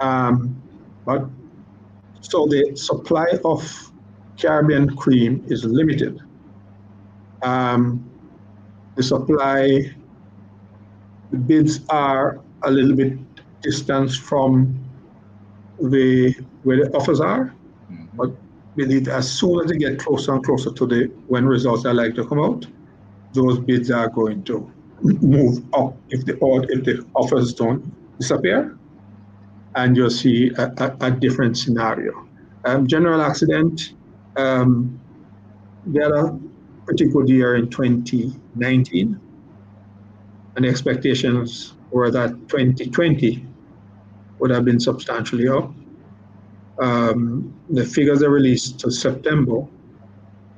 Um, but so the supply of Caribbean cream is limited. Um, the supply, the bids are a little bit distance from the where the offers are Mhm. but believe as soon as they get closer and closer to the when results are likely to come out, those bids are going to move up if the if the offers don't disappear, and you'll see a, a, a different scenario. Um, general accident, um, they had good year in 2019, and the expectations were that 2020 would have been substantially up. Um, the figures are released to September.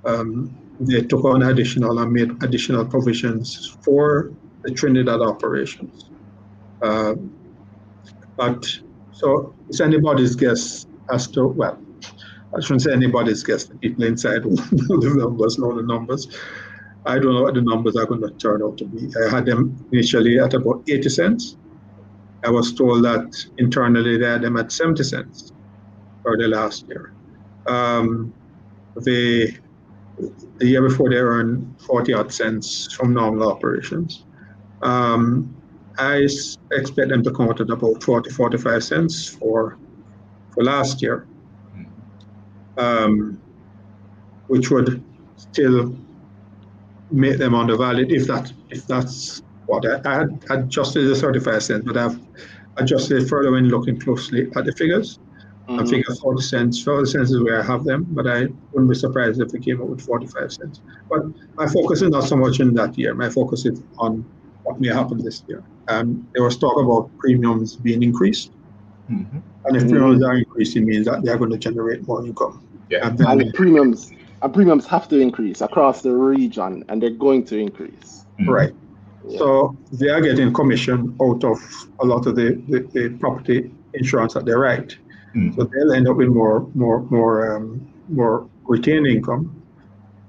Um, they took on additional and made additional provisions for the Trinidad operations. Uh, but so it's anybody's guess as to, well, I shouldn't say anybody's guess. The people inside (laughs) know the numbers, know the numbers. I don't know what the numbers are going to turn out to be. I had them initially at about 80 cents. I was told that internally they had them at 70 cents for the last year. Um, they, the year before they earned 40 odd cents from normal operations. Um, I expect them to come at about 40, 45 cents for, for last year, um, which would still make them undervalued if that if that's what I, I had adjusted the 35 cents, but I've adjusted further when looking closely at the figures. Mm-hmm. I figure 40 cents, 40 cents is where I have them, but I wouldn't be surprised if they came up with 45 cents. But my focus is not so much in that year. My focus is on what may happen this year. Um, there was talk about premiums being increased. Mm-hmm. And if premiums are increasing, means that they are going to generate more income. Yeah. And, and premiums and premiums have to increase across the region, and they're going to increase. Mm-hmm. Right. Yeah. So they are getting commission out of a lot of the, the, the property insurance that they write. Mm. So they'll end up with more more more um, more retained income,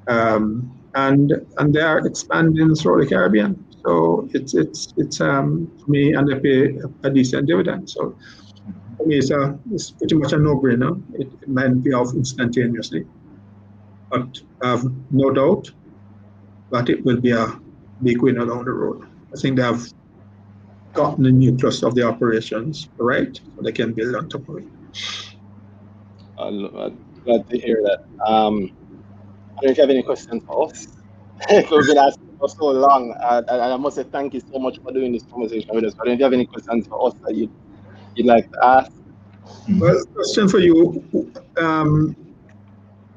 um, and and they are expanding through the Caribbean. So it's it's it's um for me, and they pay a, a decent dividend. So it's a it's pretty much a no-brainer. It, it might be off instantaneously, but I have no doubt that it will be a big winner down the road. I think they have gotten the nucleus of the operations right, so they can build on top of it. I'm glad to hear that. Um, I don't know if you have any questions for us. (laughs) We've been asking for so long, uh, and I must say thank you so much for doing this conversation with us. But if you have any questions for us that you'd, you'd like to ask. Well, question for you. Um,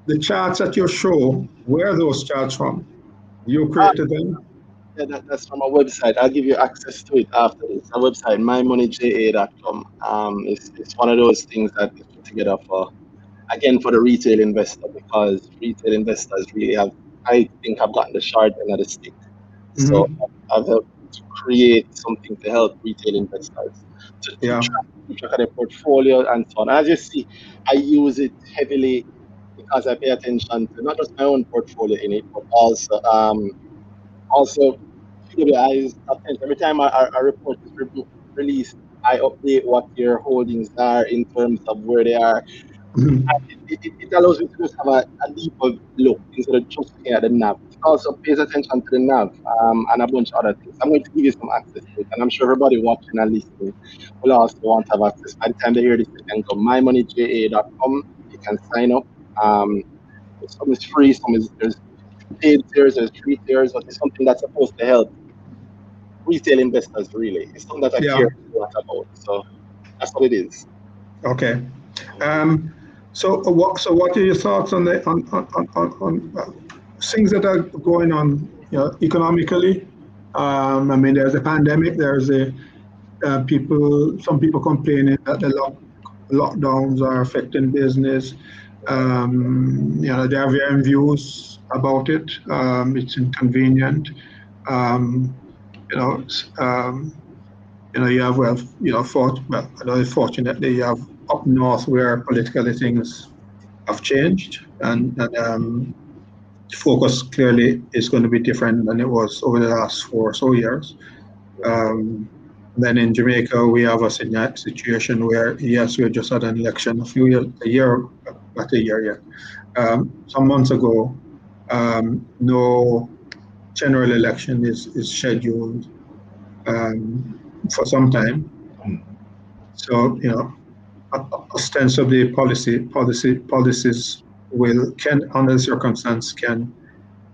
the charts that you show, where are those charts from? You created uh, them? Yeah, that, that's from our website. I'll give you access to it after this. Our website, mymoneyja.com. Um, it's, it's one of those things that is put together for, again, for the retail investor because retail investors really have, I think, have gotten the short end of the stick. Mm-hmm. So I've helped to create something to help retail investors to, yeah. track, to track their portfolio and so on. As you see, I use it heavily because I pay attention to not just my own portfolio in it, but also um, also QWI's Every time a, a report is re- released, I update what your holdings are in terms of where they are. Mm-hmm. It, it, it, allows me to just have a, a deeper look instead of just looking at the NAV. Also pays attention to the NAV um, and a bunch of other things. I'm going to give you some access to it, and I'm sure everybody watching and listening will also want to have access. By the time they hear this, they can go mymoneyja.com. You can sign up. Um, some is free, some is there's paid tiers, there's free tiers, but it's something that's supposed to help retail investors really. It's something that I yeah. care a lot about. So that's what it is. Okay. Um, so uh, what so what are your thoughts on the on on, on, on uh, things that are going on you know, economically? Um, I mean, there's a pandemic. There's a uh, people. Some people complaining that the lock, lockdowns are affecting business. Um, you know, there are varying views about it. Um, it's inconvenient. Um, you know, um, you know, you have well, you know, well, fortunately you have up north where politically things have changed, and, and um, focus clearly is going to be different than it was over the last four or so years. Um, then in Jamaica, we have a situation where, yes, we just had an election a few years, a year, not a year yet, um, some months ago. Um, no general election is, is scheduled um, for some time. Mm. So, you know, ostensibly policy policy policies will can under the circumstance can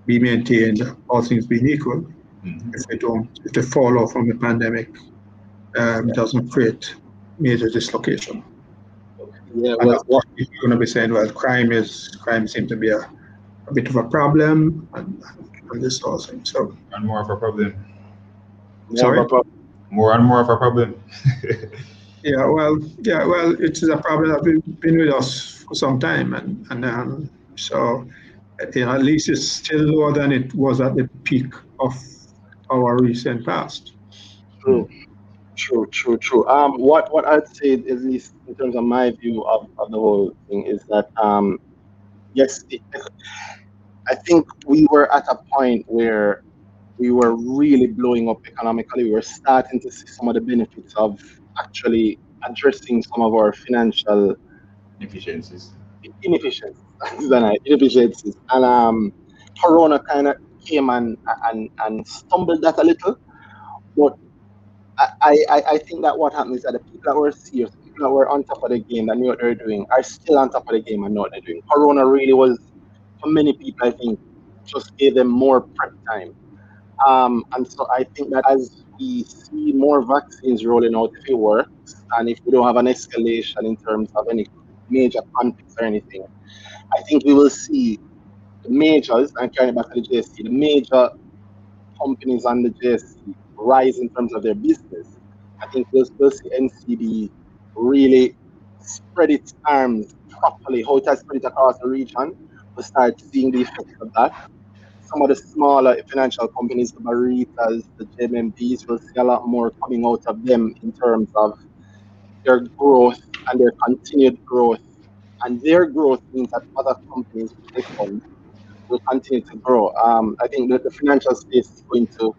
be maintained all things being equal Mhm. if they don't, if the fallout from the pandemic um, doesn't create major dislocation. Yeah, And well, of course, you're going to be saying, well, crime is crime seems to be a, a bit of a problem, and, and this sort of thing. So, And more of a problem. yeah, sorry? but- More and more of a problem. (laughs) yeah, well, yeah, well, it is a problem that's been, been with us for some time, and and um, so, you know, at least it's still lower than it was at the peak of our recent past. True, true, true, true. Um, what what I'd say, at least in terms of my view of, of the whole thing, is that um, yes, I think we were at a point where we were really blowing up economically. We were starting to see some of the benefits of actually addressing some of our financial Efficiencies. inefficiencies, than I- inefficiencies, and um, Corona kind of came and, and and stumbled that a little, but I, I I think that what happened is that the people that were serious, people that were on top of the game, that knew what they were doing, are still on top of the game and know what they're doing. Corona really was, for many people, I think, just gave them more prep time. Um, and so I think that as we see more vaccines rolling out, if it works, and if we don't have an escalation in terms of any major conflicts or anything, I think we will see the majors, and carrying back to the JSE, the major companies on the JSE rise in terms of their business. I think we'll, we'll see NCB really spread its arms properly, how it has spread it across the region. We'll start seeing the effects of that. Some of the smaller financial companies, the Baritas, the JMMBs, will see a lot more coming out of them in terms of their growth and their continued growth. And their growth means that other companies will continue to grow. Um, I think that the financial space is going to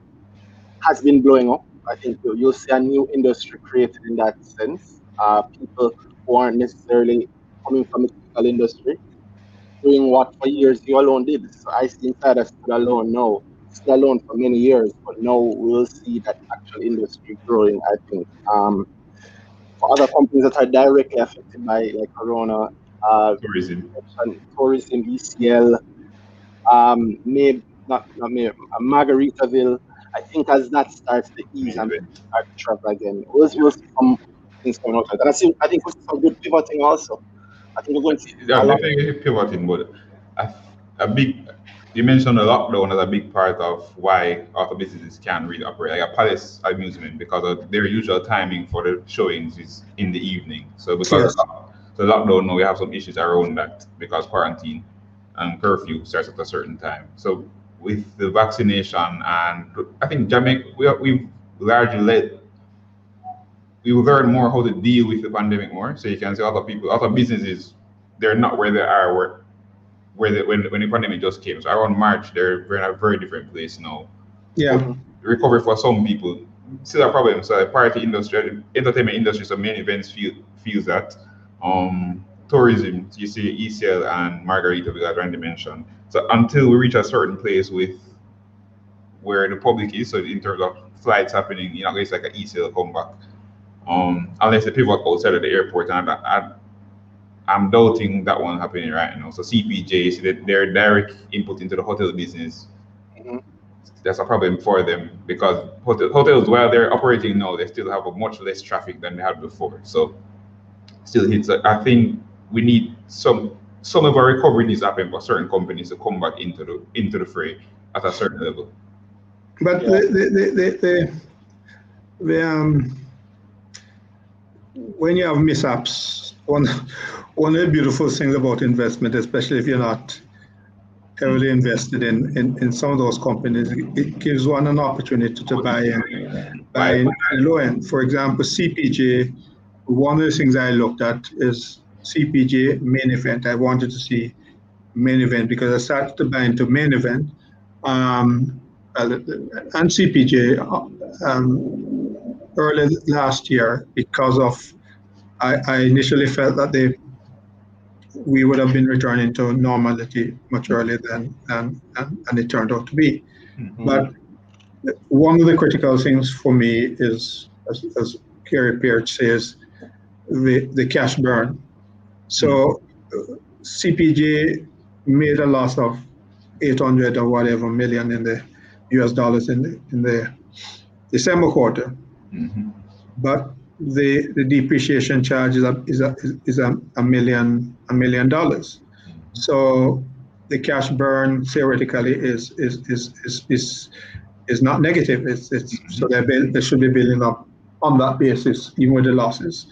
has been blowing up. I think you'll, see a new industry created in that sense. Uh, people who aren't necessarily coming from the typical industry, doing what for years you alone did. So IC Insiders stood alone now, stood alone for many years, but now we'll see that actual industry growing. I think. Um, other companies that are directly affected by like Corona, uh, Tourism. tourism, ECL, um, maybe not, not maybe, uh, Margaritaville. I think as that starts to ease and start to travel again, we'll, we'll see some things coming out. And I see, I think we'll see some good pivoting also. I think we're going to see Yeah, lot. definitely pivoting, but a, a big, you mentioned the lockdown as a big part of why auto businesses can't really operate. Like a Palace Amusement, because of their usual timing for the showings is in the evening. So because Yes. of the lockdown, now we have some issues around that because quarantine and curfew starts at a certain time. So with the vaccination and I think Jamaica, we we've largely led we will learn more how to deal with the pandemic more. So you can see other people, other businesses, they're not where they are where where the, when when the pandemic just came. So around March, they're, they're in a very different place now. Yeah, Recovery for some people still a problem. So the party industry, entertainment industry, so many events feel feels that. Um, tourism, you see ECL and Margarita, we got Randy mentioned. So until we reach a certain place with where the public is, so in terms of flights happening, you know, it's like an ECL comeback. Um, unless they pivot outside of the airport, and I, I'm doubting that one happening right now. So CPJ, so that their direct input into the hotel business, Mhm. that's a problem for them because hotel, hotels, while they're operating now, they still have a much less traffic than they had before. So still hits. I think we need some some of our recovery needs to happen for certain companies to come back into the into the fray at a certain level. but Yeah. the, the, the, the, the, the um, when you have mishaps, one one of the beautiful things about investment, especially if you're not heavily invested in, in, in some of those companies, it, gives one an opportunity to buy in, buy in low end. For example, CPJ, one of the things I looked at is CPJ main event. I wanted to see main event because I started to buy into main event. Um, uh, and CPJ um, early last year because of I, I initially felt that they we would have been returning to normality much earlier than than and, and it turned out to be. But one of the critical things for me is, as, as Kerry Pearch says, the, the cash burn. So uh, CPJ made a loss of 800 or whatever million in the US dollars in the, in the December quarter. Mhm. But the, the depreciation charge is a, is a, is a, a million, a million dollars. So the cash burn theoretically is, is, is, is, is, is not negative. It's, it's, so they're they should be building up on that basis, even with the losses.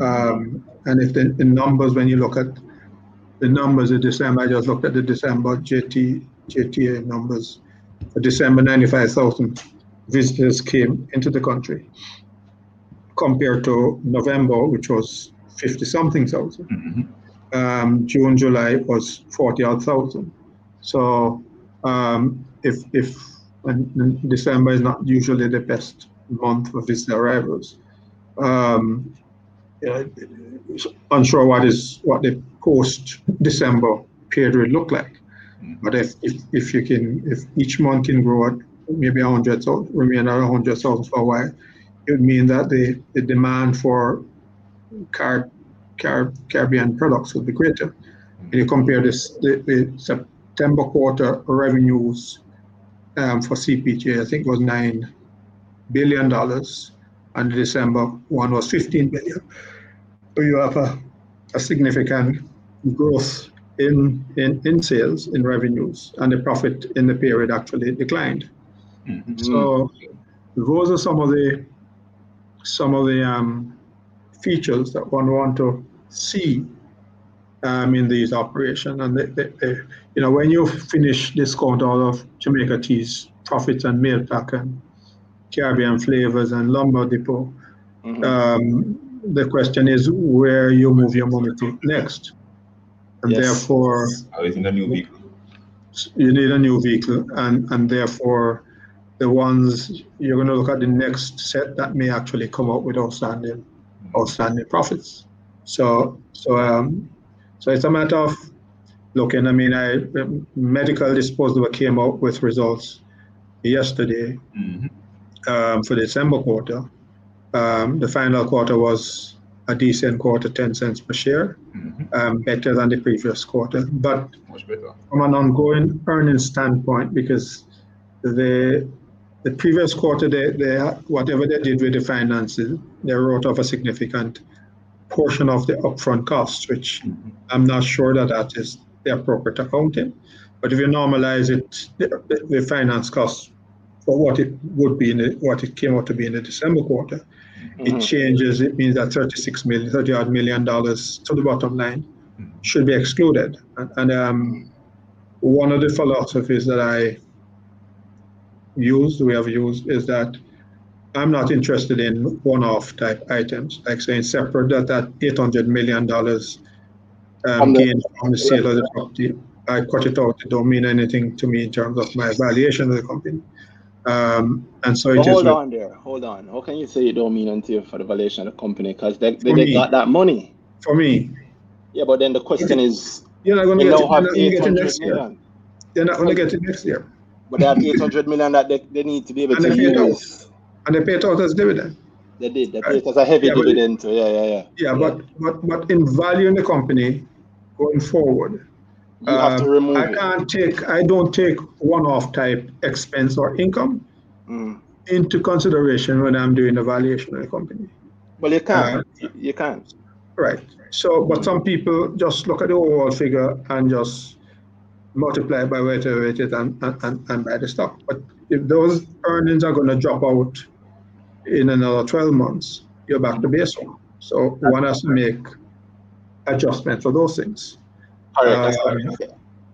Um, and if the, the numbers, when you look at the numbers in December, I just looked at the December JT, JTA numbers. For December, 95,000 visitors came into the country compared to November, which was 50 something thousand. Mhm. Um, June, July was 40 odd thousand. So um, if, if and, December is not usually the best month for visitor arrivals, um, yeah, unsure what is what the post December period will look like. But if, if, if you can, if each month can grow at maybe a hundred thousand, remain at a hundred thousand for a while, it would mean that the, the demand for Car, Car, Caribbean products would be greater. When you compare this, the, the September quarter revenues um, for CPJ, I think was nine billion dollars, and December one was 15 billion. So you have a, a significant growth in, in, in sales, in revenues, and the profit in the period actually declined. Mhm. So those are some of the some of the um, features that one want to see um, in these operations. And they, they, they, you know, when you finish discount all of Jamaica Tea's profits and Mailpac and Caribbean flavors and lumber depot, Mhm. um, the question is where you move your money to next. And Yes. therefore, Always in a new vehicle. you need a new vehicle and, and therefore the ones you're going to look at the next set that may actually come up with outstanding outstanding profits. So so um so it's a matter of looking. I mean i medical disposable came out with results yesterday Mhm. um, for the december quarter. Um, the final quarter was a decent quarter 10 cents per share Mhm. um, better than the previous quarter. But Much from an ongoing earnings standpoint because the the previous quarter they, they whatever they did with the finances they wrote off a significant portion of the upfront costs which Mhm. i'm not sure that that is the appropriate accounting but if you normalize it the, the finance costs for what it would be in the, what it came out to be in the december quarter it Mhm. changes it means that 36 million 30 odd million dollars to the bottom line should be excluded and, and um, one of the philosophies that I use, we have used, is that I'm not interested in one-off type items, like saying separate that that 800 million dollars um, From gain from the sale of the property. I cut it out. It don't mean anything to me in terms of my valuation of the company. Um, and so it is. hold on there, hold on. How can you say you don't mean anything for the valuation of the company? Because they, they, they me. got that money. For me, Yeah, but then the question is, you're not going to get it. have not to get it next year. million. You're not going to get it next year. But they have 800 million that they, they need to be able And to paid use. And they pay it out as dividend. They did. They Right. paid as a heavy Yeah, but- dividend. too. Yeah, yeah, yeah. Yeah, but but but in valuing the company going forward, You have to uh, remove I can't take I don't take one-off type expense or income Mm. into consideration when I'm doing the valuation of the company. Well, you can. Uh, You- can't. Right. So, but some people just look at the overall figure and just multiply by whatever it is and, and, and, and buy the stock. But if those earnings are going to drop out in another 12 months, you're back to baseline. So one has to make adjustments for those things. Correct.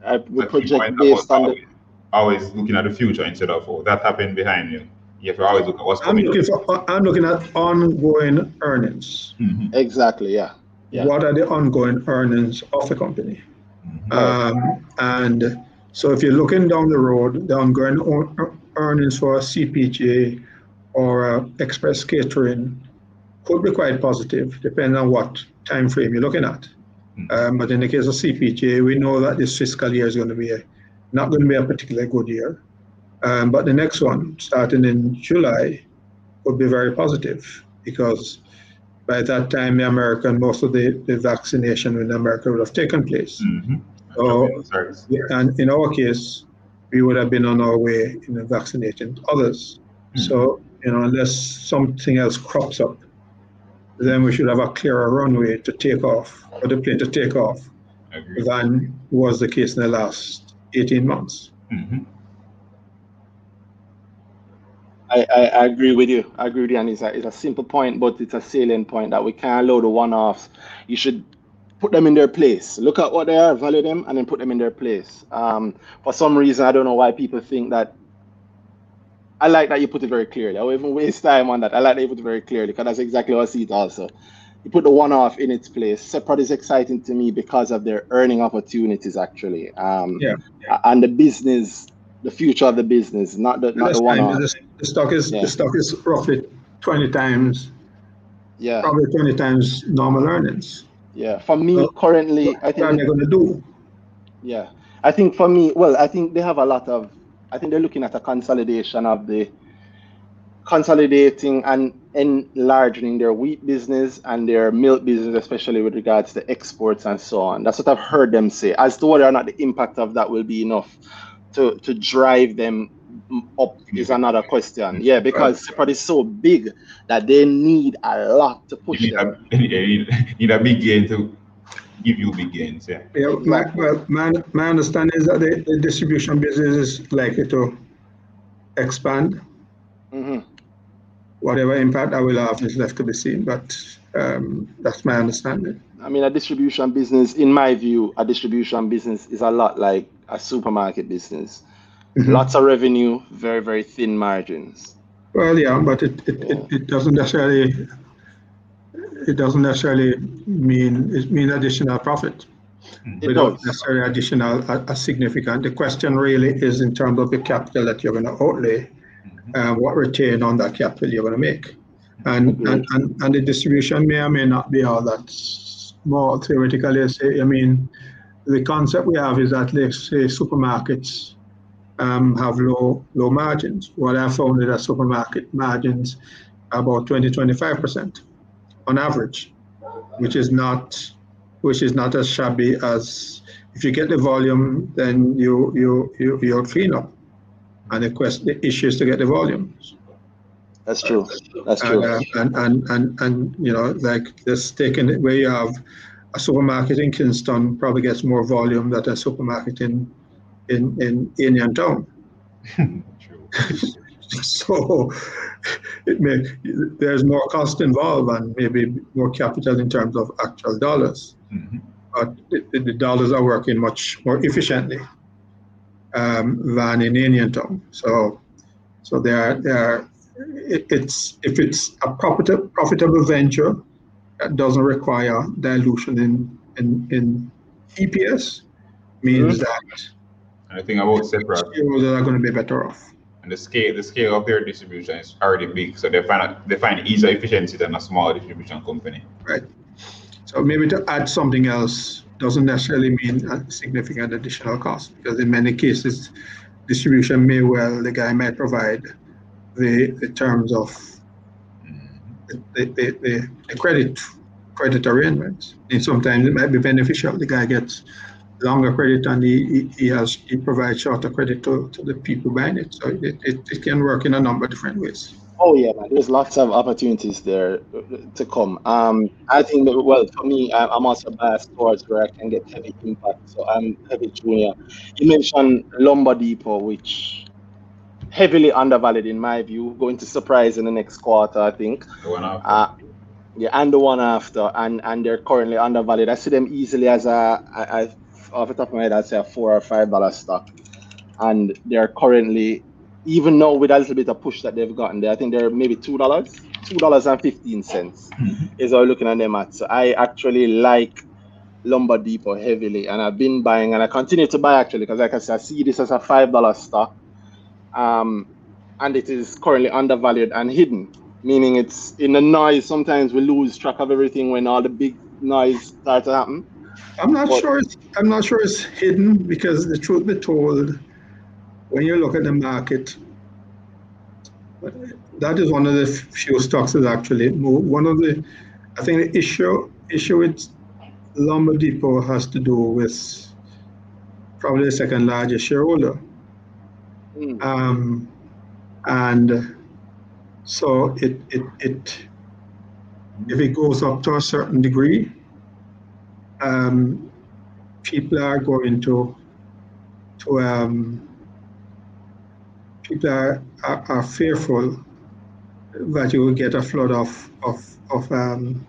Uh, we project based on always, always looking at the future instead of oh, that happened behind you. You have to always look at what's I'm coming. looking for, I'm looking at ongoing earnings. Mhm. Exactly. Yeah. Yeah. What are the ongoing earnings of the company? Um, and so if you're looking down the road, the ongoing earnings for a CPJ or a Express Catering could be quite positive, depending on what time frame you're looking at. Um, but in the case of CPJ, we know that this fiscal year is going to be a, not going to be a particularly good year. Um, but the next one, starting in July, would be very positive because by that time, the American, most of the, the vaccination in America would have taken place. Mhm. So, and in our case, we would have been on our way in vaccinating others. Mm-hmm. So, you know, unless something else crops up, then we should have a clearer runway to take off, or the plane to take off, than was the case in the last 18 months. Mm-hmm. I, I, I, agree with you. I agree with you, and it's a, it's a simple point, but it's a salient point that we can't allow the one-offs. You should put them in their place. Look at what they are, value them, and then put them in their place. Um, for some reason, I don't know why people think that. I like that you put it very clearly. I will even waste time on that. I like that you put it very clearly because that's exactly what I see it also. You put the one-off in its place. Separate is exciting to me because of their earning opportunities, actually. Um, yeah, yeah. And the business, the future of the business, not the not the one-off. The, the stock is yeah. the stock is roughly twenty times. Yeah. Probably twenty times normal earnings. Yeah, for me well, currently, I think they're going to do. Yeah, I think for me, well, I think they have a lot of. I think they're looking at a consolidation of the consolidating and enlarging their wheat business and their milk business, especially with regards to exports and so on. That's what I've heard them say. As to whether or not the impact of that will be enough to to drive them up is another question. Yeah, because right. is so big that they need a lot to push you need them. A, (laughs) you need a big gain to give you big gains. Yeah. Yeah. My, well, my, my understanding is that the, the distribution business is likely to expand. Mm-hmm. Whatever impact I will have is left to be seen, but um, that's my understanding. I mean, a distribution business, in my view, a distribution business is a lot like a supermarket business Mm-hmm. Lots of revenue, very, very thin margins. Well, yeah, but it, it, yeah. it, it, doesn't necessarily it doesn't necessarily mean it mean additional profit. It without does. necessarily additional a, a, significant. The question really is in terms of the capital that you're going to outlay, mm-hmm. uh, what return on that capital you're going to make, and, and, and and the distribution may or may not be all that small theoretically. Say, I mean, the concept we have is that let's say supermarkets um, have low low margins. What I found is that supermarket margins about 20 25% on average, which is not which is not as shabby as if you get the volume, then you you you you'll clean up. And the question the issue is to get the volumes. That's true. That's true. And, uh, and, and, and, and, you know, like this taking it where you have a supermarket in Kingston probably gets more volume than a supermarket in in in Indian Town. (laughs) (laughs) so it may there's more cost involved and maybe more capital in terms of actual dollars, mm-hmm. but it, the dollars are working much more efficiently um, than in Indian Town. So so there there it, it's if it's a profitable profitable venture that doesn't require dilution in in, in EPS means mm-hmm. that and the thing about separate shareholders are going to be better off. And the scale, the scale of their distribution is already big, so they find they find easier efficiency than a small distribution company. Right. So maybe to add something else doesn't necessarily mean a significant additional cost because in many cases, distribution may well the guy might provide the the terms of. The, the, the, the credit credit arrangements. And sometimes it might be beneficial. The guy gets longer credit and he, he has he provides shorter credit to, to the people buying it. So it, it, it can work in a number of different ways. Oh yeah, man. There's lots of opportunities there to come. Um, I think that, well for me, I'm also biased towards where I can get heavy impact. So I'm heavy junior. You mentioned Lumber Depot, which heavily undervalued in my view, going to surprise in the next quarter. I think. The one after. Uh, yeah, and the one after, and and they're currently undervalued. I see them easily as a, off the top of my head, I'd say a four or five dollar stock, and they're currently, even now with a little bit of push that they've gotten there, I think they're maybe two dollars, two dollars and fifteen cents mm-hmm. is what looking at them at. So I actually like Lumber Depot heavily, and I've been buying, and I continue to buy actually because, like I said, I see this as a five dollar stock, um, and it is currently undervalued and hidden, meaning it's in the noise. Sometimes we lose track of everything when all the big noise starts to happen. I'm not sure. It's, I'm not sure it's hidden because the truth be told, when you look at the market, that is one of the few stocks that actually move. One of the, I think the issue issue with Lumber Depot has to do with probably the second largest shareholder, Mm. Um, and so it, it, it, if it goes up to a certain degree, um, people are going to, to um, people are, are, are fearful that you will get a flood of, of, of, um,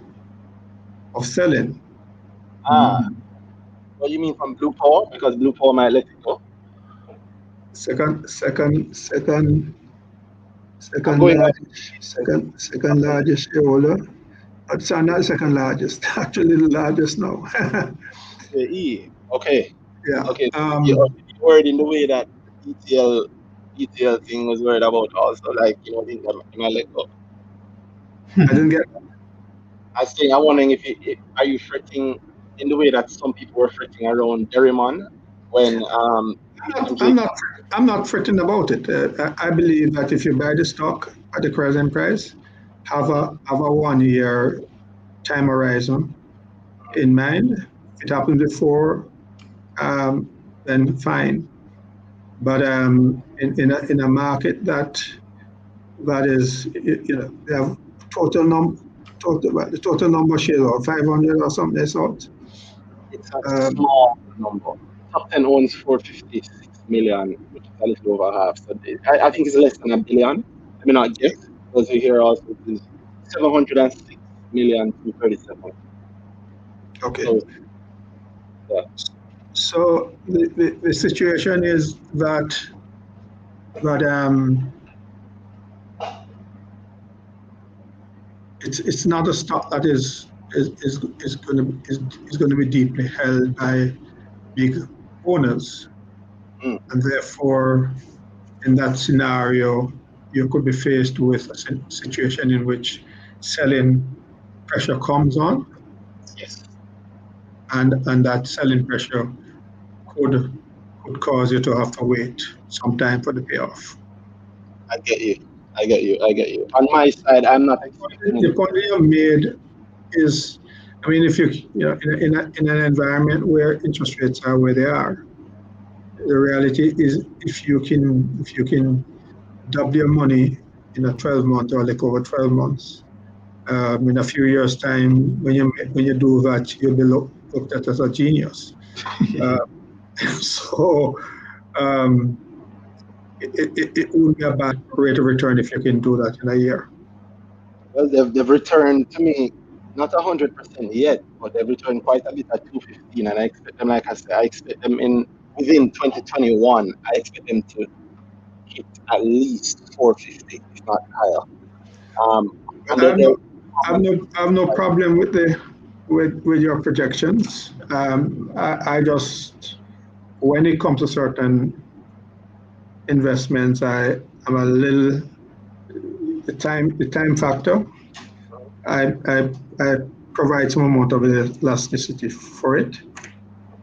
of selling. Ah. What do you mean from Blue Power? Because Blue Power might let it go. Second, second, second, second, largest, second, second largest shareholder. It's not second largest, (laughs) actually the largest now. E. Okay. yeah. Okay. Um, you word in the way that ETL ETL thing was worried about also like you know that you might let go. I didn't get. I was saying I'm wondering if, you, if are you fretting in the way that some people were fretting around Derrimon when um I'm not, I'm not. I'm not fretting about it. Uh, I, believe that if you buy the stock at the present price, have a have a one year time horizon in mind. If it happened before, um, then fine. But um, in in a, in a market that that is you know they have total num total the total number share or 500 or something sort. it's a Um, small number. Top 10 owns 456 million, which is a little over half. So I, I think it's less than a billion. I mean, not guess, because we hear also it is 706 million to 37. Okay. So, yeah. So the, the, the situation is that that um it's it's not a stock that is is is, is going to is, is going to be deeply held by big owners, Mm. and therefore, in that scenario, you could be faced with a situation in which selling pressure comes on, Yes. and and that selling pressure could could cause you to have to wait some time for the payoff. I get you. I get you. I get you. On my side, I'm not The point you made is, I mean, if you you know in a, in, a, in an environment where interest rates are where they are, the reality is if you can if you can double your money in a 12 month or like over 12 months, um, in a few years time when you when you do that, you'll be look, looked at as a genius. Uh, (laughs) (laughs) so um, it, it, it wouldn't be a bad rate of return if you can do that in a year. Well, they've, they've returned to me, not 100% yet, but they've returned quite a bit at 215. And I expect them, like I said, I expect them in within 2021, I expect them to hit at least 450, if not higher. Um, and I have no, I have no, I have no problem with the with with your projections. Um, I, I just when it comes to certain investments, I am a little the time the time factor. I I, I provide some amount of elasticity for it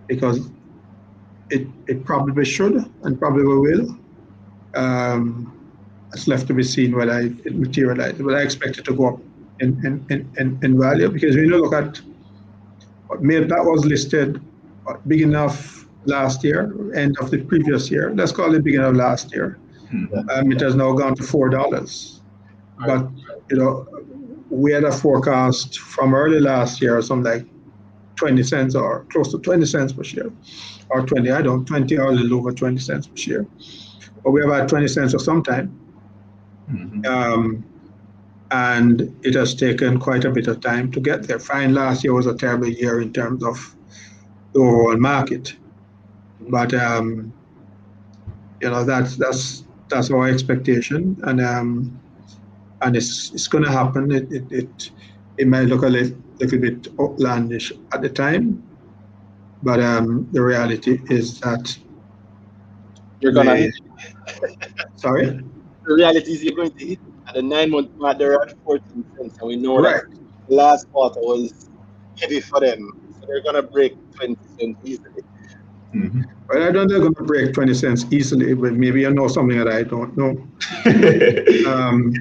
because it it probably should and probably will. Um, it's left to be seen whether it it materializes, but I expect it to go up in, in, in, in, in value because when you look at what made that was listed what, beginning of last year, end of the previous year, let's call it beginning of last year, Mhm. um, it has now gone to four dollars. But you know, we had a forecast from early last year, or something like twenty cents or close to twenty cents per share, or twenty, I don't, twenty or a little over twenty cents per share. But we have had twenty cents for some time. Mhm. Um, and it has taken quite a bit of time to get there. Fine, last year was a terrible year in terms of the overall market, but um, you know that's that's that's our expectation, and um, and it's it's going to happen. It it, it it might look a little, little bit outlandish at the time, but um, the reality is that you're gonna they- hit. (laughs) sorry, The reality is you're going to hit at the nine month mark. They're at 14 cents, and we know right? that last quarter was heavy for them, so they're gonna break 20 cents easily. Mhm. Well, I don't think they're going to break 20 cents easily, but maybe I know something that I don't know. (laughs) Um,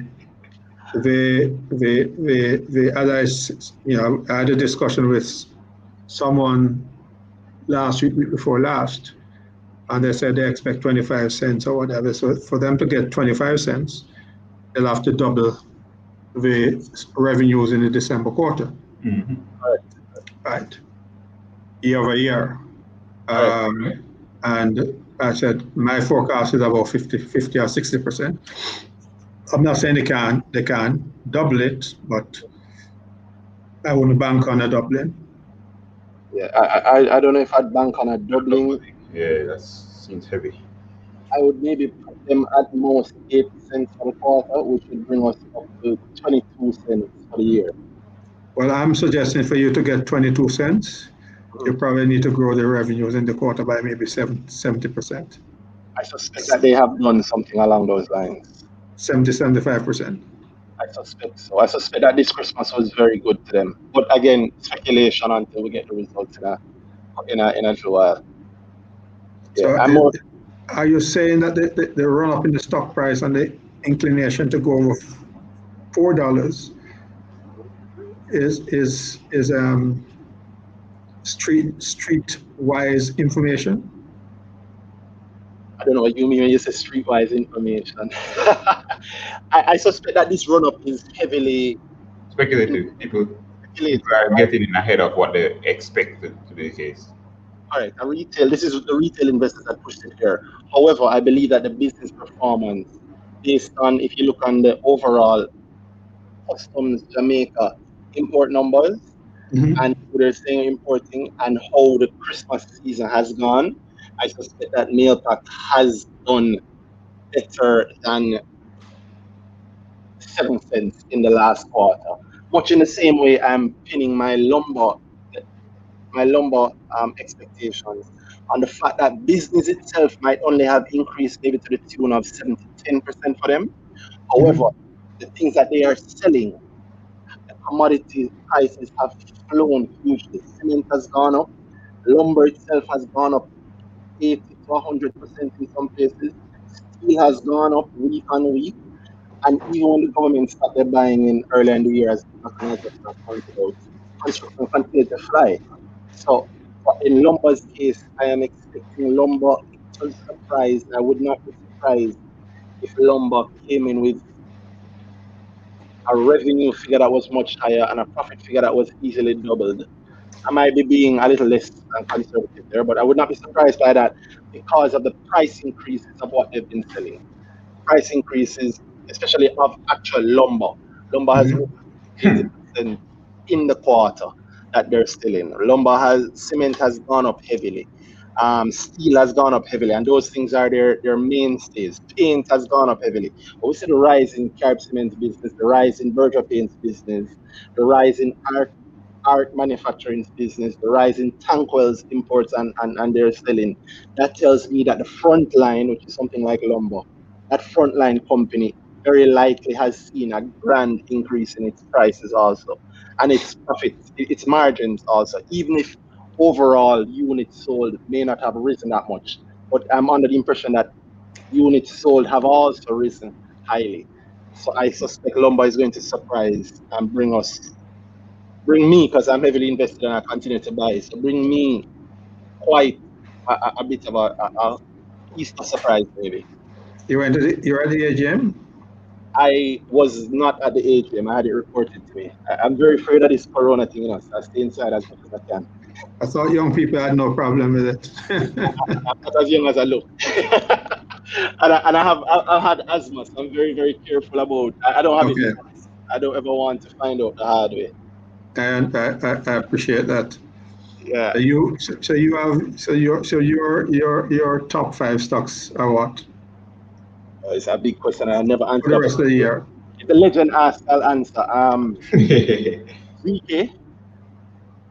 the, the, the, the you know, I had a discussion with someone last week, week before last, and they said they expect 25 cents or whatever. So for them to get 25 cents, they'll have to double the revenues in the December quarter. Mhm. right, year over year. Um, and I said, my forecast is about 50, 50 or 60%. I'm not saying they can, they can double it, but I wouldn't bank on a doubling. Yeah, I, I, I don't know if I'd bank on a doubling. Yeah, that seems heavy. I would maybe put them at most 8 cents for the quarter, which would bring us up to 22 cents for the year. Well, I'm suggesting for you to get 22 cents, mm. you probably need to grow the revenues in the quarter by maybe seven- 70%, I suspect that they have done something along those lines. 70, 75%. I suspect so. I suspect that this Christmas was very good to them. But again, speculation until we get the results in a in a, in a little while. Yeah, So I'm more, Are you saying that the, the, the run up in the stock price and the inclination to go over four dollars is is is um street street wise information? I don't know what you mean when you say streetwise information. (laughs) I, I suspect that this run up is heavily Speculative. People, speculated. people are getting in ahead of what they expected to be the case. All right, a retail. This is the retail investors that pushed it here. However, I believe that the business performance, based on if you look on the overall customs Jamaica import numbers Mhm. and who they're saying importing and how the Christmas season has gone, I suspect that Mailpac has done better than seven cents in the last quarter. Much in the same way, I'm pinning my lumber my lumber um, expectations on the fact that business itself might only have increased maybe to the tune of 7 to 10 percent for them. However, the things that they are selling, the commodity prices have flown hugely. Cement has gone up, lumber itself has gone up 80 to 100 percent in some places. Steel has gone up week on week. And even when the government started buying in earlier in the year, as pointed out, construction continued to fly. So, in lumber's case, I am expecting lumber to surprise. I would not be surprised if lumber came in with a revenue figure that was much higher and a profit figure that was easily doubled. I might be being a little less conservative there, but I would not be surprised by that because of the price increases of what they've been selling. Price increases, especially of actual lumber. Lumber has Mhm. 80% in the quarter that they're still in. Lumber has cement has gone up heavily. Um, steel has gone up heavily, and those things are their, their mainstays. Paint has gone up heavily. But we see the rise in Carib Cement business, the rise in Berger Paints business, the rise in art art manufacturing business, the rise in Tankweld's imports and, and, and their selling. That tells me that the front line, which is something like lumber, that frontline company very likely has seen a grand increase in its prices also and its profits, its margins also, even if overall units sold may not have risen that much. But I'm under the impression that units sold have also risen highly. So I suspect lumber is going to surprise and bring us, bring me, because I'm heavily invested and I continue to buy, so bring me quite a, a, bit of a, a, Easter surprise, maybe. You went to the, you were at the AGM? I was not at the AGM. I had it reported to me. I, I'm very afraid of this corona thing, you know, so I stay inside as much as I can. I thought young people had no problem with it. (laughs) (laughs) I'm not as young as I look. (laughs) and, I, and I have I, I've had asthma, so I'm very, very careful about I, I don't have it. I don't ever want to find out the hard way. And I, I, I appreciate that. Yeah. So you so you have so your so your your your top five stocks are what Uh, It's a big question. I never for the rest of the year? If the legend asks, I'll answer. Um, (laughs) VK,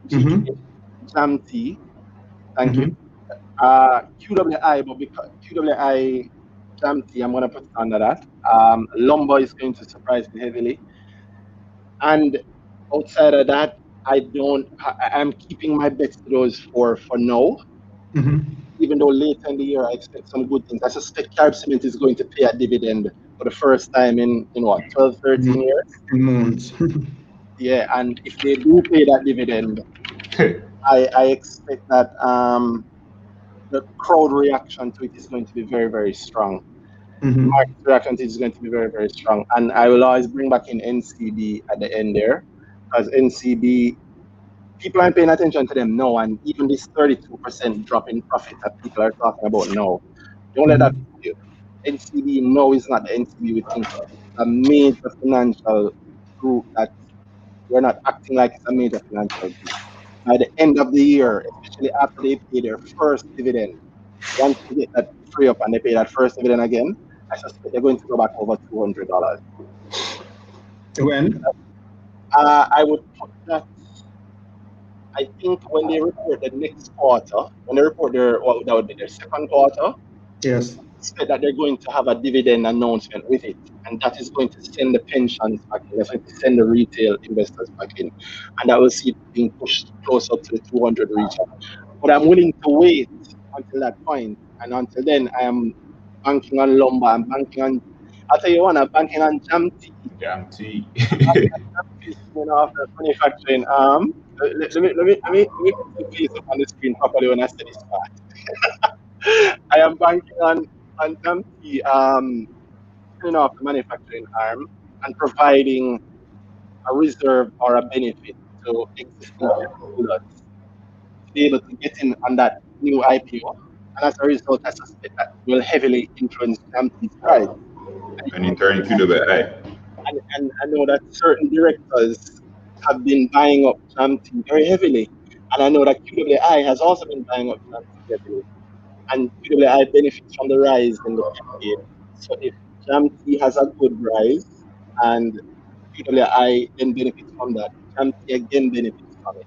Mhm. T, thank you. Uh, QWI, but because QWI Jam T, I'm going to put it under that. Um, Lumber is going to surprise me heavily. And outside of that, I don't, I, I'm keeping my bets to those four for now. Mhm. Even though later in the year I expect some good things. I suspect Carib Cement is going to pay a dividend for the first time in, in what, 12, 13 Mhm. years? Moons. (laughs) Yeah, and if they do pay that dividend, (laughs) I, I expect that um, the crowd reaction to it is going to be very, very strong. Mhm. Market reaction to it is going to be very, very strong. And I will always bring back in NCB at the end there, because NCB, people aren't paying attention to them now, and even this 32% drop in profit that people are talking about now, don't let that you. NCB now is not the NCB we think of. A major financial group that we're not acting like it's a major financial group. By the end of the year, especially after they pay their first dividend, once they get that free up and they pay that first dividend again, I suspect they're going to go back over two hundred dollars. When? Uh, I would put that. I think when they report the next quarter, when they report their well, that would be their second quarter, Yes. expect that they're going to have a dividend announcement with it, and that is going to send the pensions back in. That's going to send the retail investors back in, and that will see it being pushed closer to the 200 region. But I'm willing to wait until that point, and until then, I am banking on lumber. I'm banking on. I'll tell you one. I'm banking on jam tea. you know, after manufacturing arm. Let, let me let me let me let me put the face up on the screen properly when I say this part. (laughs) I am banking on on Dumpty um turning off the manufacturing arm and providing a reserve or a benefit to existing shareholders to be able to get in on that new IPO. And as a result, I suspect that will heavily influence Dumpty's price. And in turn, QWI. and, and I know that certain directors have been buying up Jamty very heavily. And I know that QWI has also been buying up Jamty heavily. And QWI benefits from the rise in the PPA. So if Jamty has a good rise and QWI then benefits from that, Jamty again benefits from it.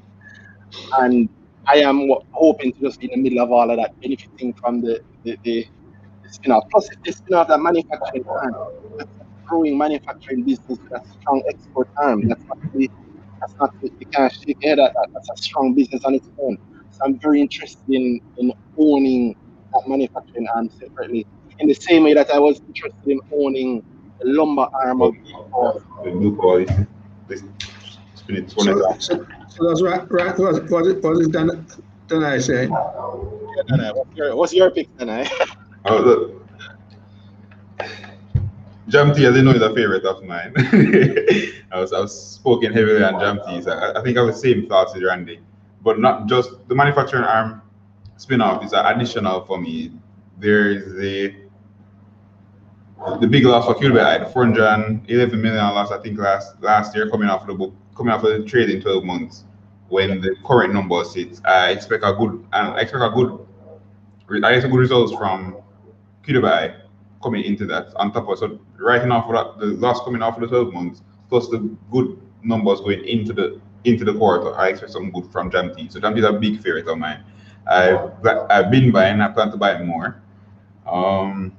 And I am hoping to just be in the middle of all of that, benefiting from the, the, the, the spin off. Plus, if they spin off that manufacturing plant, that's a growing manufacturing business with a strong export arm. That's not really, that's not, you can't shake your head at that. That's a strong business on its own. So I'm very interested in, in owning that manufacturing arm separately. In the same way that I was interested in owning the lumber arm of, of The new quality. This spin it So, 20 so, so that's right, right, what, what is, what is Dan, Dan I say? what's your, what's your pick, Danhai? (laughs) Oh. Jam tea, I didn't know, is a favorite of mine. (laughs) I was I was spoken heavily on jam teas. I, think I was same thoughts with Randy, but not just the manufacturing arm spin-off is an additional for me. There is the the big loss for QWI, the 411 million loss I think last last year coming off the book, coming off of the trade in 12 months. When the current numbers hit, I expect a good and I expect a good I expect good results from QWI coming into that on top of so right now for the loss coming off of the 12 months plus the good numbers going into the into the quarter. I expect some good from Jamty. So Jamty is a big favorite of mine. I've I've been buying, I plan to buy more. Um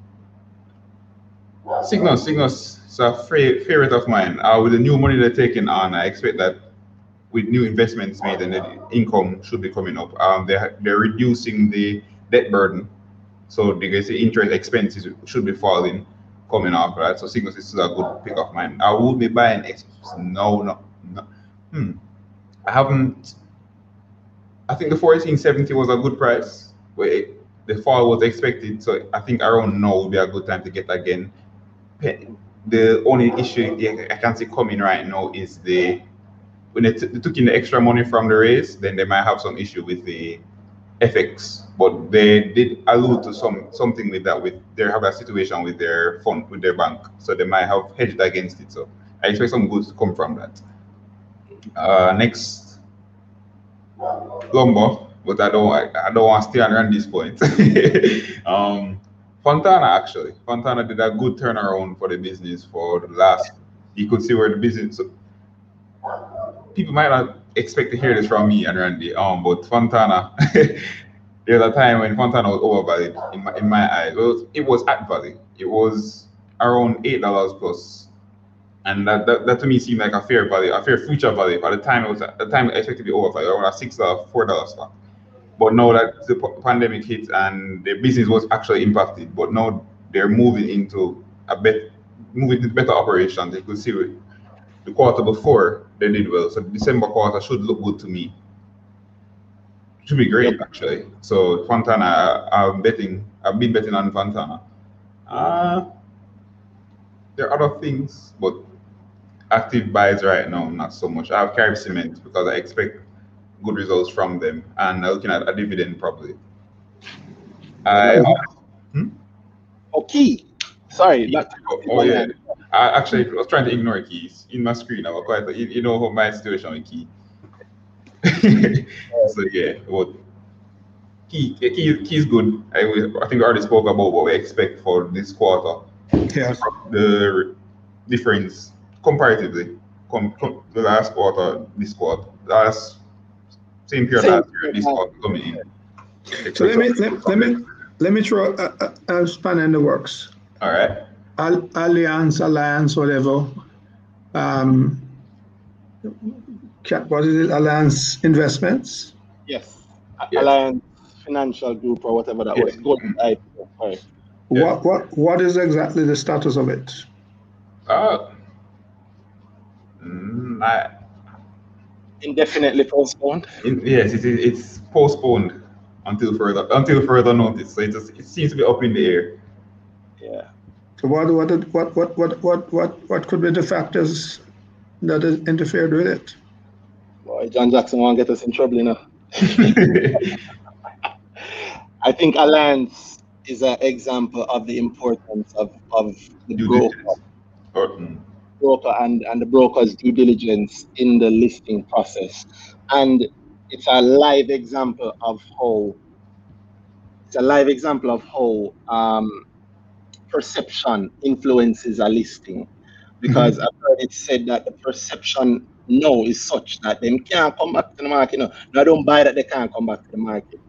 Sygnus, Sygnus is a favorite of mine. Uh, with the new money they're taking on, I expect that with new investments made and the income should be coming up. Um, they're, they're reducing the debt burden. So because the interest expenses should be falling coming up, right? So Sygnus is a good pick of mine. I would be buying X. No, no, no. Hmm. I haven't. I think the 1470 was a good price. It, the fall was expected, so I think around now would be a good time to get again. The only issue I can see coming right now is the when they, they took in the extra money from the raise, then they might have some issue with the FX. But they did allude to some something with that. With they have a situation with their fund with their bank, so they might have hedged against it. So I expect some goods to come from that. Uh, next, Lumber, but I don't I, I don't want to stay around this point. (laughs) um, Fontana actually, Fontana did a good turnaround for the business for the last. You could see where the business. People might not expect to hear this from me and Randy, um, but Fontana. (laughs) there's a time when Fontana was overvalued in my, in my eyes. It was, it was at value. It was around eight dollars plus, and that, that, that to me seemed like a fair value, a fair future value. By the time, it was at the time I expected to be overvalued, around a six dollar, four dollar stock. But now that the pandemic hit and the business was actually impacted, but now they're moving into a bet, moving into better operations. You could see the quarter before they did well, so the December quarter should look good to me. Should be great actually. So Fontana, I'm betting. I've been betting on Fontana. Uh, there are other things, but active buys right now, not so much. I have Carib Cement because I expect good results from them, and looking at a dividend probably. I hmm? Okay. Sorry. Oh, oh yeah. I actually I was trying to ignore keys in my screen. I was quite you, you know my situation with key. (laughs) so yeah, what key, key key is good. I, I think we already spoke about what we expect for this quarter. Yeah. The difference comparatively, com, com, the last quarter, this quarter, last same period last year, this quarter coming in. So let me let, let me let me throw a, a, a span in the works. All right. Al, Alliance, Alliance, whatever. Um, what is it? Alliance Investments. Yes. yes. Alliance Financial Group or whatever that yes. was. Good. I, sorry. What what what is exactly the status of it? Uh, mm, I, indefinitely postponed. In, yes, it is. It's postponed until further until further notice. So it, just, it seems to be up in the air. Yeah. So what what what what what what what what could be the factors that interfered with it? Boy, John Jackson won't get us in trouble, you know. (laughs) (laughs) I think Alliance is an example of the importance of, of the broker, mm. broker and, and the broker's due diligence in the listing process. And it's a live example of how it's a live example of how um, perception influences a listing. Because mm-hmm. I've heard it said that the perception now is such that they can't come back to the market. No, no, I don't buy that they can't come back to the market.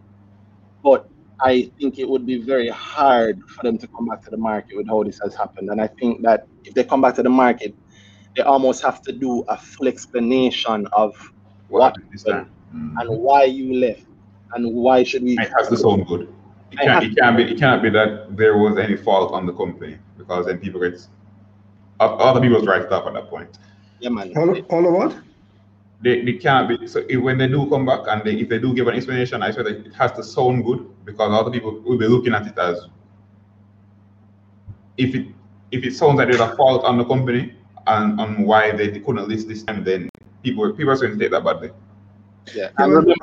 But I think it would be very hard for them to come back to the market with how this has happened. And I think that if they come back to the market, they almost have to do a full explanation of what, what mm. and why you left and why should we. It has to sound good. It can't, it can't be. It can't be that there was any fault on the company because then people get other people's right up at that point. Yeah, man. All, all of what? They, they can't be so if, when they do come back and they, if they do give an explanation, I swear that it has to sound good because other people will be looking at it as if it if it sounds like there's a fault on the company and on why they, they couldn't list this time, then people people are going to take that badly. Yeah, and remember,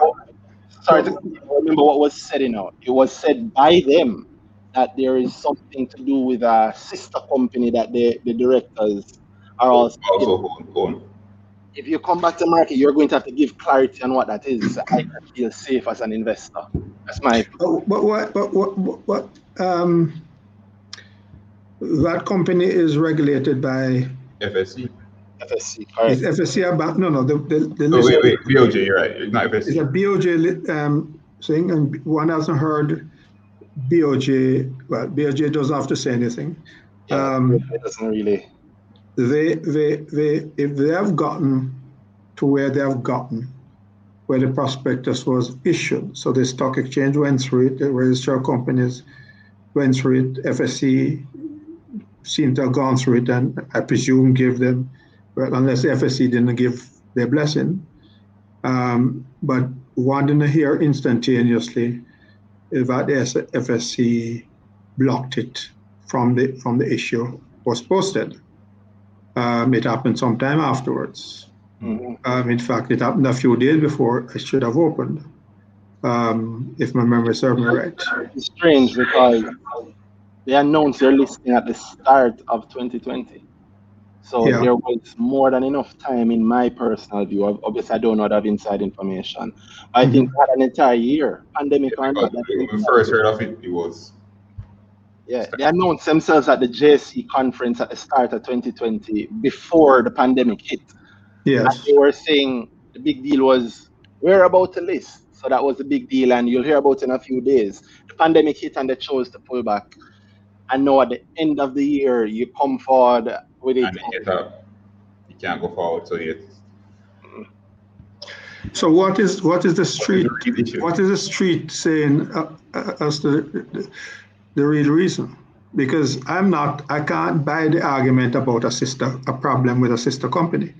sorry, remember what was said, you know, it was said by them that there is something to do with a sister company that the, the directors are also, also own. If you come back to market, you're going to have to give clarity on what that is. I feel safe as an investor. That's my. But what? But what? What? what um, that company is regulated by FSC. FSC, correct. Is FSC about, no, no, the, the, the oh, wait, wait, BOJ, you're right, it's not FSC. It's a BOJ um, thing, and one hasn't heard BOJ, well, BOJ doesn't have to say anything. Yeah, um, it doesn't really. They, they, they, if they have gotten to where they have gotten, where the prospectus was issued, so the stock exchange went through it, the registered companies went through it, FSC seemed to have gone through it, and I presume give them well, unless FSC didn't give their blessing. Um, but one didn't hear instantaneously that the FSC blocked it from the from the issue was posted. Um, it happened sometime afterwards. Mm-hmm. Um, in fact, it happened a few days before it should have opened, um, if my memory serves me right. It's strange because they announced their listing at the start of 2020. So yeah. there was more than enough time, in my personal view. Obviously, I don't know that inside information. I mm-hmm. think had an entire year, pandemic yeah, When we first heard of it, it was. Yeah, they announced themselves at the JSE conference at the start of 2020 before the pandemic hit. Yes. And they were saying the big deal was we're about to list. So that was the big deal, and you'll hear about it in a few days. The pandemic hit and they chose to pull back. And now at the end of the year, you come forward with it. And it up. You can't go forward. So it's. So what is what is the street? What is the street saying uh, uh, as the, the the real reason? Because I'm not, I can't buy the argument about a sister, a problem with a sister company.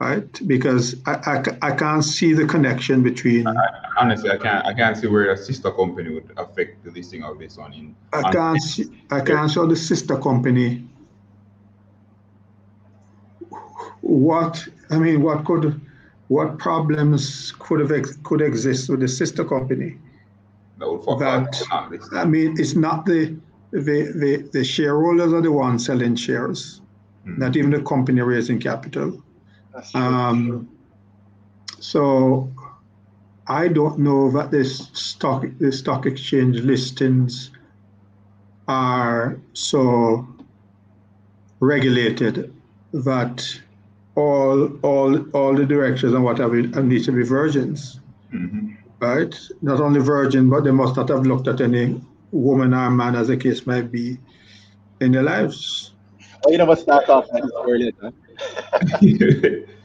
right? Because I, I, I can't see the connection between. I, honestly, I can't I can't see where a sister company would affect the listing of this one in. I can't see, I can't show the sister company. What, I mean, what could, what problems could have, ex- could exist with the sister company? that would fuck that- up not listed. I mean, it's not the, the, the, the shareholders are the ones selling shares, Mhm. not even the company raising capital. Um, so I don't know that this stock, the stock exchange listings are so regulated that all, all, all the directors and whatever need to be virgins, Mhm. right? Not only virgin, but they must not have looked at any woman or man, as the case might be, in their lives. Oh, you know never start off like this earlier. Huh? (laughs)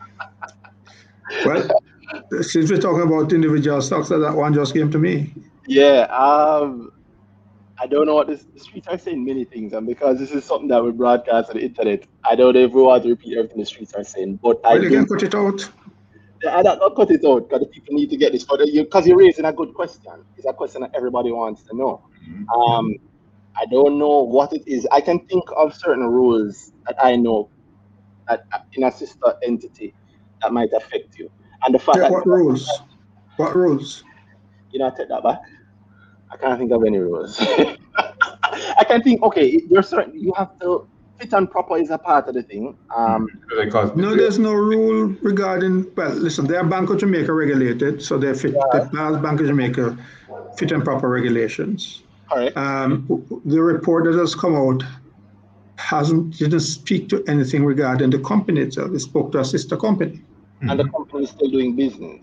Well, since we're talking about individual stocks, that one just came to me. Yeah, um, I don't know what this, the streets are saying many things, and because this is something that we broadcast on the internet, I don't know if we want to repeat everything the streets are saying, but I you can cut it out. I don't not cut it out because the people need to get this. But you, because you're raising a good question, it's a question that everybody wants to know. Mhm. Um, I don't know what it is. I can think of certain rules that I know that uh, in a sister entity that might affect you, and the fact Yeah, that what rules? What rules? you know, I take that back. I can't think of any rules. (laughs) I can think, okay, you're certain you have to fit and proper is a part of the thing. Um, No, there's no rule regarding, well, listen, they are Bank of Jamaica regulated, so they fit, they pass Bank of Jamaica fit and proper regulations. correct. Um, the report that has come out hasn't, didn't speak to anything regarding the company itself. It spoke to a sister company, and the company is still doing business.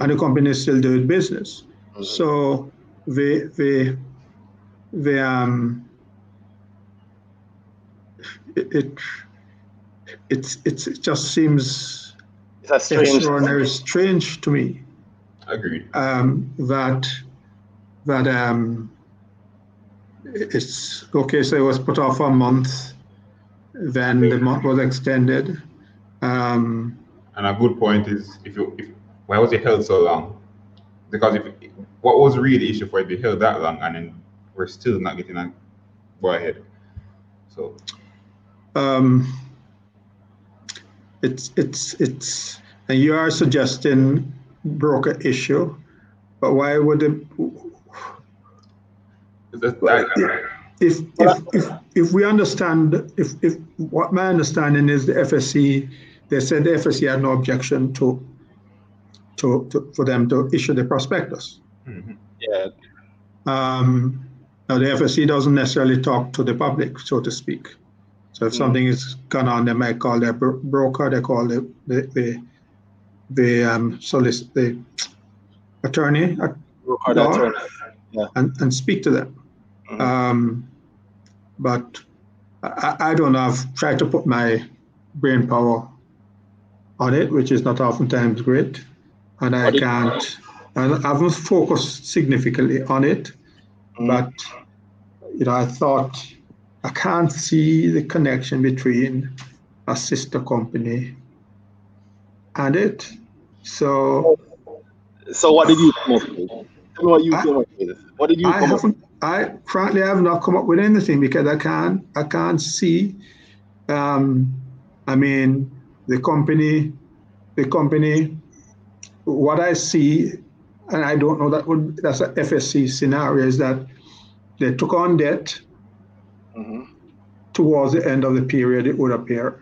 and the company is still doing business. Mhm. So they, they, they, um, it, it, it's, it's, it just seems strange. extraordinary strange to me agreed. um, that that um, it's okay. So it was put off for a month, then the month was extended. Um, And a good point is if you if why was it held so long? Because if what was really the issue for it to be held that long and then we're still not getting a go ahead. So um, it's it's it's and you are suggesting broker issue, but why would it that, if if if, if we understand if if what my understanding is the FSC they said the FSC had no objection to to, to for them to issue the prospectus. Mhm. Yeah, Um, now the FSC doesn't necessarily talk to the public, so to speak. So if Mm. something is gone on, they might call their bro- broker, they call the the the, the um solic the attorney record No. attorney. and, and speak to them. Mhm. Um, but I, I don't know. I've tried to put my brain power on it, which is not oftentimes great, and I What can't. I haven't focused significantly on it, Mhm. but you know, I thought I can't see the connection between a sister company and it. So So what did you come up with? Tell me what you I- up with. What did you I come up with? haven't. I frankly I have not come up with anything because I can't. I can't see. Um, I mean, the company, the company. What I see, and I don't know that would that's a FSC scenario is that they took on debt Mhm. towards the end of the period. It would appear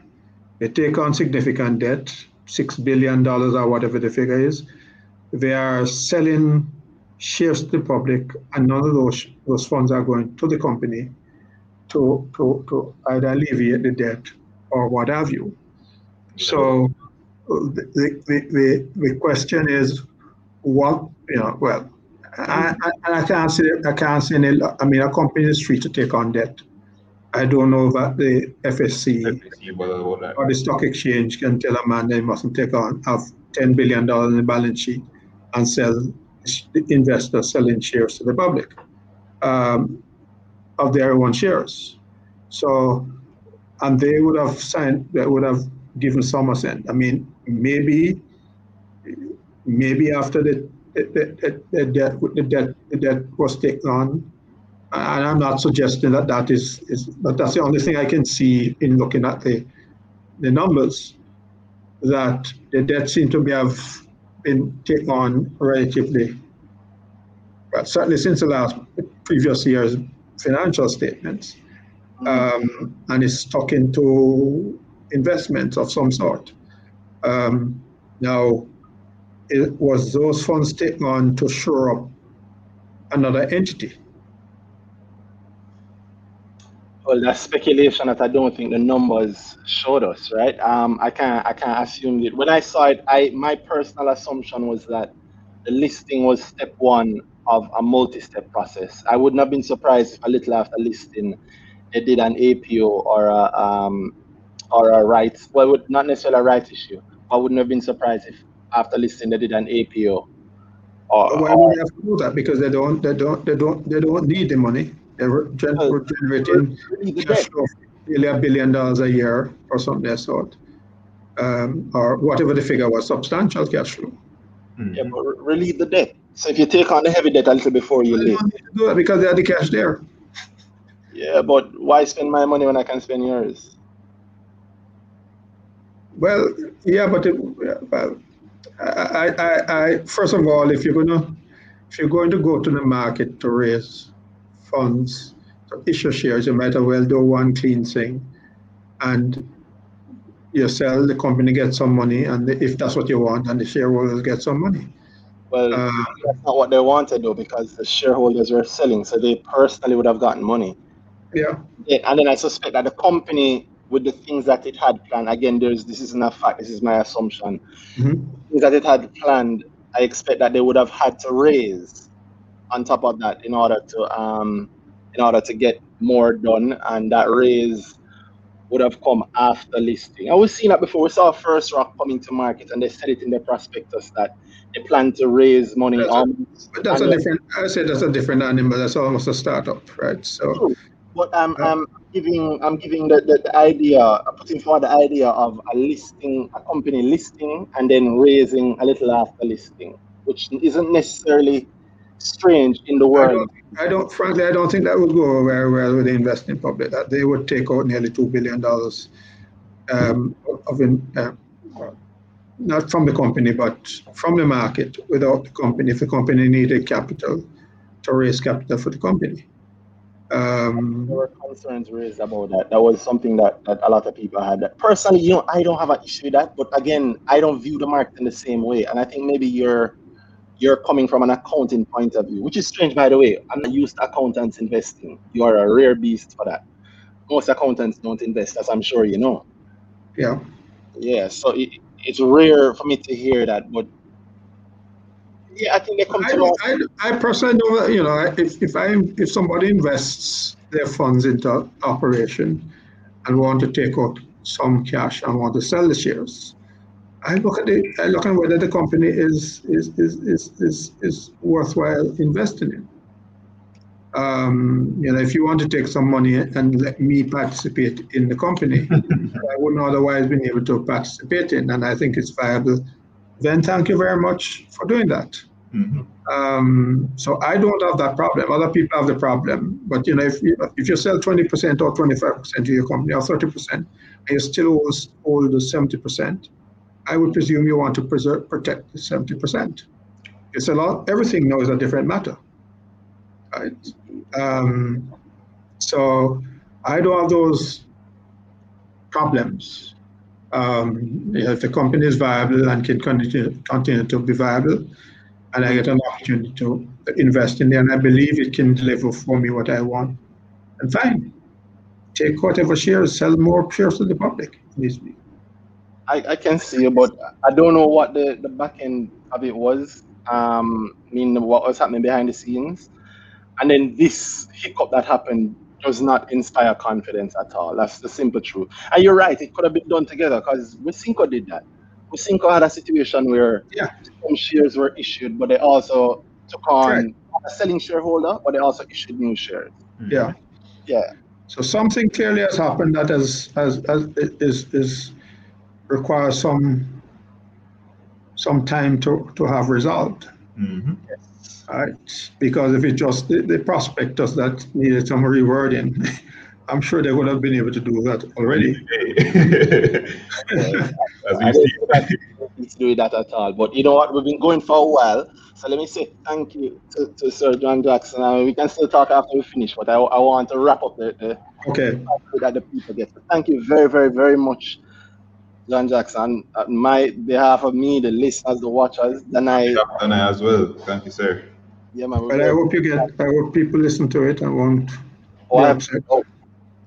they take on significant debt, six billion dollars or whatever the figure is. They are selling shares to the public, and none of those those funds are going to the company to to, to either alleviate the debt or what have you. So the, the, the, the question is what you know well I, I, and I can't say I can't say any, I mean a company is free to take on debt. I don't know that the FSC FSC, or the stock exchange can tell a man they mustn't take on have ten billion dollars in the balance sheet and sell the investors selling shares to the public um, of their own shares. So, and they would have signed, they would have given some assent. I mean, maybe maybe after the the, the, the, debt, the, debt, the debt was taken on, and I'm not suggesting that that is, is but that's the only thing I can see in looking at the the numbers that the debt seem to be have been taken on relatively well, certainly since the last previous year's financial statements, um, and is stuck into investments of some sort. Um, now, it was those funds taken on to shore up another entity. Well, that's speculation that I don't think the numbers showed us, right? Um, I can't, I can't assume it. When I saw it, I my personal assumption was that the listing was step one of a multi-step process. I wouldn't have been surprised if a little after listing, they did an APO or a um, or a rights, well, not necessarily a rights issue. I wouldn't have been surprised if after listing they did an APO. Or, Why would they have to do that? Because they don't, they don't, they don't, they don't need the money. They're gen- generating cash flow, nearly a billion dollars a year or something of that sort, um, or whatever the figure was, substantial cash flow. Mm-hmm. Yeah, but relieve the debt. So if you take on the heavy debt a little before you leave, do it because they have the cash there. Yeah, but why spend my money when I can spend yours? Well, yeah, but it, well, I, I, I, first of all, if you're gonna, if you're going to go to the market to raise funds to issue shares, you might as well do one clean thing, and you sell, the company gets some money, and if that's what you want, and the shareholders get some money. Well, uh, that's not what they wanted though, because the shareholders were selling, so they personally would have gotten money. Yeah. yeah and then I suspect that the company, with the things that it had planned, again, there's this isn't a fact, this is my assumption. Mm-hmm. Things that it had planned, I expect that they would have had to raise on top of that in order to um in order to get more done, and that raise would have come after listing. I was seeing that before. We saw First Rock coming to market, and they said it in their prospectus that they plan to raise money. That's, a, but that's a different. I said that's a different animal. That's almost a startup, right? So. But I'm, I'm giving I'm giving the, the, the idea, putting forward the idea of a listing, a company listing, and then raising a little after listing, which isn't necessarily strange in the world. I don't, I don't, frankly, I don't think that would go very well with the investing public. That they would take out nearly two billion dollars um, of in, uh, not from the company, but from the market without the company. If the company needed capital to raise capital for the company. Um, there were concerns raised about that. That was something that, that a lot of people had. Personally, you know, I don't have an issue with that, but again, I don't view the market in the same way. And I think maybe you're you're coming from an accounting point of view, which is strange, by the way. I'm not used to accountants investing. You are a rare beast for that. Most accountants don't invest, as I'm sure you know. Yeah. Yeah. So it, it's rare for me to hear that, but yeah, I think they come I, to I, I personally know, you know, if, if I if somebody invests their funds into operation and want to take out some cash and want to sell the shares, I look at it. I look at whether the company is is is is is, is worthwhile investing in. Um, you know, if you want to take some money and let me participate in the company, (laughs) I wouldn't otherwise been able to participate in, and I think it's viable. Then thank you very much for doing that. Mm-hmm. Um, so I don't have that problem. Other people have the problem. But you know, if you, if you sell 20% or 25% of your company or 30%, and you still hold the 70%, I would presume you want to preserve, protect the 70%. It's a lot, everything now is a different matter. Right? Um, so I don't have those problems. Um, if the company is viable and can continue, continue to be viable, and I get an opportunity to invest in there, and I believe it can deliver for me what I want, and fine, take whatever shares, sell more shares to the public. I, I can see, but I don't know what the, the back end of it was. Um, I mean, what was happening behind the scenes. And then this hiccup that happened does not inspire confidence at all. That's the simple truth. And you're right, it could have been done together because Wisynco did that. Wisynco had a situation where yeah. some shares were issued, but they also took on right. a selling shareholder, but they also issued new shares. Yeah. Yeah. So something clearly has happened that has, has, has is, is requires some some time to, to have resolved. Mhm. Right? Because if it just the, the prospectus that needed some rewording, (laughs) I'm sure they would have been able to do that already. (laughs) As I we don't see. that we need to do that at all. But you know what? We've been going for a while. So let me say thank you to, to Sir John Jackson. I mean, we can still talk after we finish, but I, I want to wrap up the, the Okay. that the people get. So thank you very, very, very much, John Jackson. On my behalf of me, the listeners, the watchers, Danhai, And I as well. Thank you, sir. Yeah, man. But I hope you get I hope people listen to it and won't Oh, be I have, upset. oh,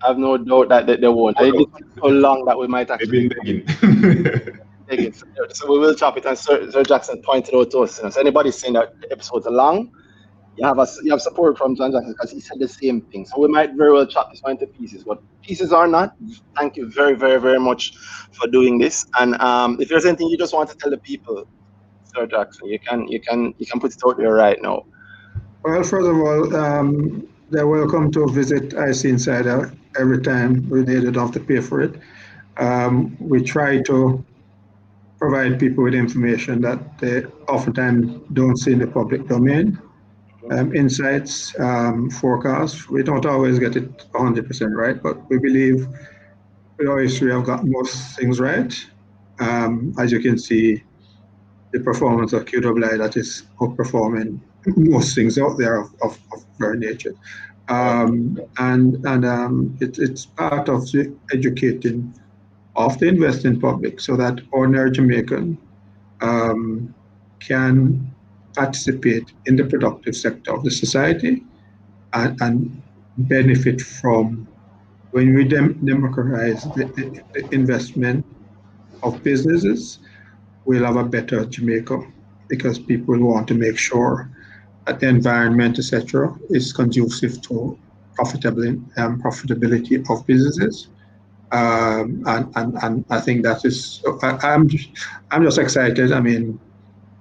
I have no doubt that they, they won't. I did it so long that we might They've actually been begging. (laughs) take. So, so we will chop it. And Sir, Sir Jackson pointed out to us. you know, So anybody saying that the episodes are long, you have a, you have support from John Jackson because he said the same thing. So we might very well chop this one into pieces, but pieces are not. Thank you very, very, very much for doing this. And um, if there's anything you just want to tell the people, Sir Jackson, you can you can you can put it out there right now. Well, first of all, um, they're welcome to visit IC Insider every time we don't have to pay for it. Um, we try to provide people with information that they oftentimes don't see in the public domain. Um, insights, um, forecasts, we don't always get it 100% right, but we believe our history, have got most things right. Um, as you can see, the performance of QWI that is outperforming most things out there of, of, of very nature. Um, and and um, it, it's part of the educating of the investing public so that ordinary Jamaican um, can participate in the productive sector of the society and, and benefit from when we dem- democratize the, the, the investment of businesses, we'll have a better Jamaica because people want to make sure the environment, etc., is conducive to profitable um, profitability of businesses. Um, and, and, and I think that is, I, I'm, just, I'm just excited. I mean,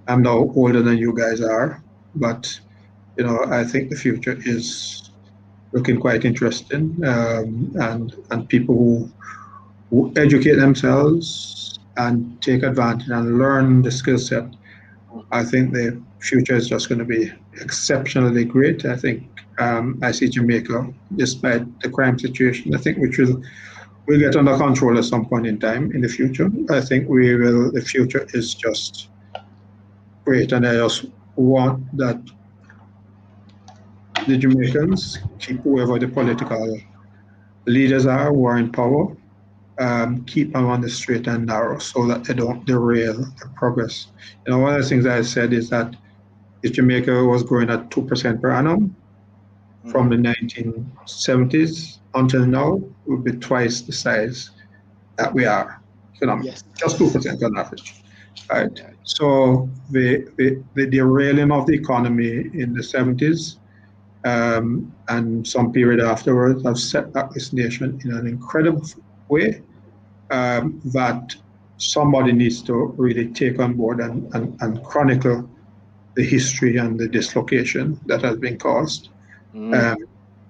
I'm now older than you guys are, but you know, I think the future is looking quite interesting, um, and and people who, who educate themselves and take advantage and learn the skill set. I think the future is just going to be exceptionally great. I think um, I see Jamaica, despite the crime situation, I think which will will get under control at some point in time in the future. I think we will. The future is just great, and I just want that the Jamaicans keep whoever the political leaders are who are in power, um, keep them on the straight and narrow so that they don't derail the progress. You know, one of the things I said is that if Jamaica was growing at 2% per annum from the 1970s until now, it would be twice the size that we are. Yes. just 2% on average. Right. So the, the, the derailing of the economy in the 70s um, and some period afterwards have set back this nation in an incredible way um, that somebody needs to really take on board and, and, and chronicle the history and the dislocation that has been caused Mm. um,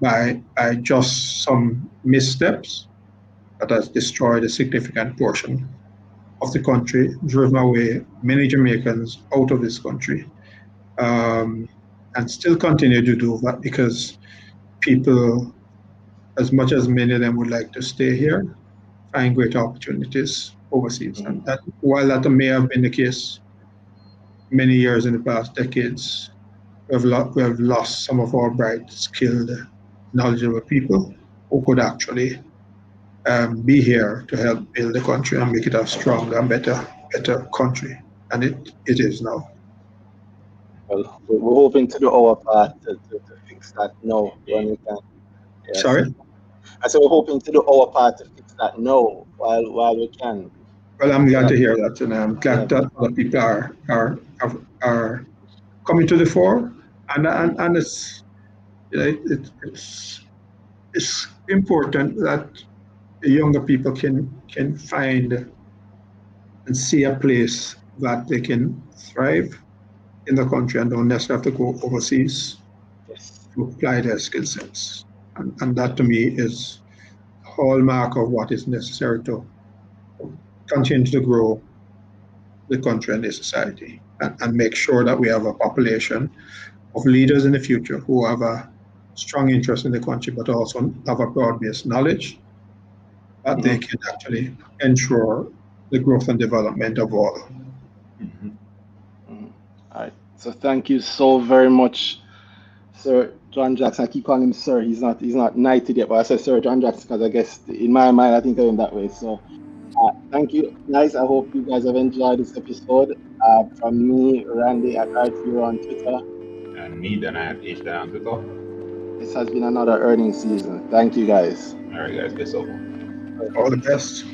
by, by just some missteps that has destroyed a significant portion of the country, driven away many Jamaicans out of this country, um, and still continue to do that because people, as much as many of them would like to stay here, find great opportunities overseas. And that, while that may have been the case many years in the past decades, we have, lo- we have lost some of our bright, skilled, knowledgeable people who could actually um, be here to help build the country and make it a stronger and better, better country. And it, it is now. Well, we- we're hoping to do our part to, to, to fix that now when we can. Yes. Sorry? I said we're hoping to do our part to fix that now while while we can. Well, I'm glad to hear that, and I'm glad that other people are are are, are coming to the fore, and and, and it's you know, it, it's it's important that the younger people can can find and see a place that they can thrive in the country and don't necessarily have to go overseas Yes. to apply their skill sets. And, and that to me is hallmark of what is necessary to continue to grow the country and the society and, and make sure that we have a population of leaders in the future who have a strong interest in the country but also have a broad-based knowledge that they mm-hmm. can actually ensure the growth and development of all. Mm-hmm. Mm-hmm. All right. So thank you so very much, Sir John Jackson. I keep calling him Sir. He's not. He's not knighted yet, but I said Sir John Jackson because I guess in my mind I think of him that way. So uh, thank you, guys. I hope you guys have enjoyed this episode. Uh, from me, Randy at RTU on Twitter. And me, Danhai have H down on Twitter. This has been another earnings season. Thank you, guys. All right, guys, peace out. All the best.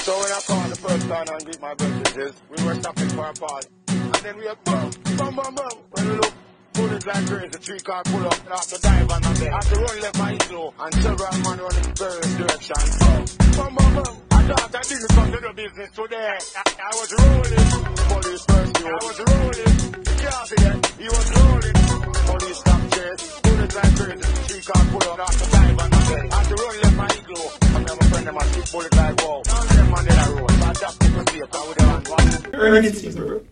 So when I called the first time and greet my brothers, we were stopping for a party. And then we had boom, boom, boom, boom. When we look, bullets like crazy, three car pull up and have to dive on the bed. Have to run left my slow and several man running in various directions. Boom, boom, boom, boom. I thought I didn't come to the business today. I, I was rolling. Police first, I was rolling. Can't see. He was rolling. Police stop chase. Bullets like crazy, three car pull up and have to on the. Have to run left my igloo. Then my friend them a shoot bullet like wow. Of them in a road. So I just people it. I would have one. Earnings season, bro.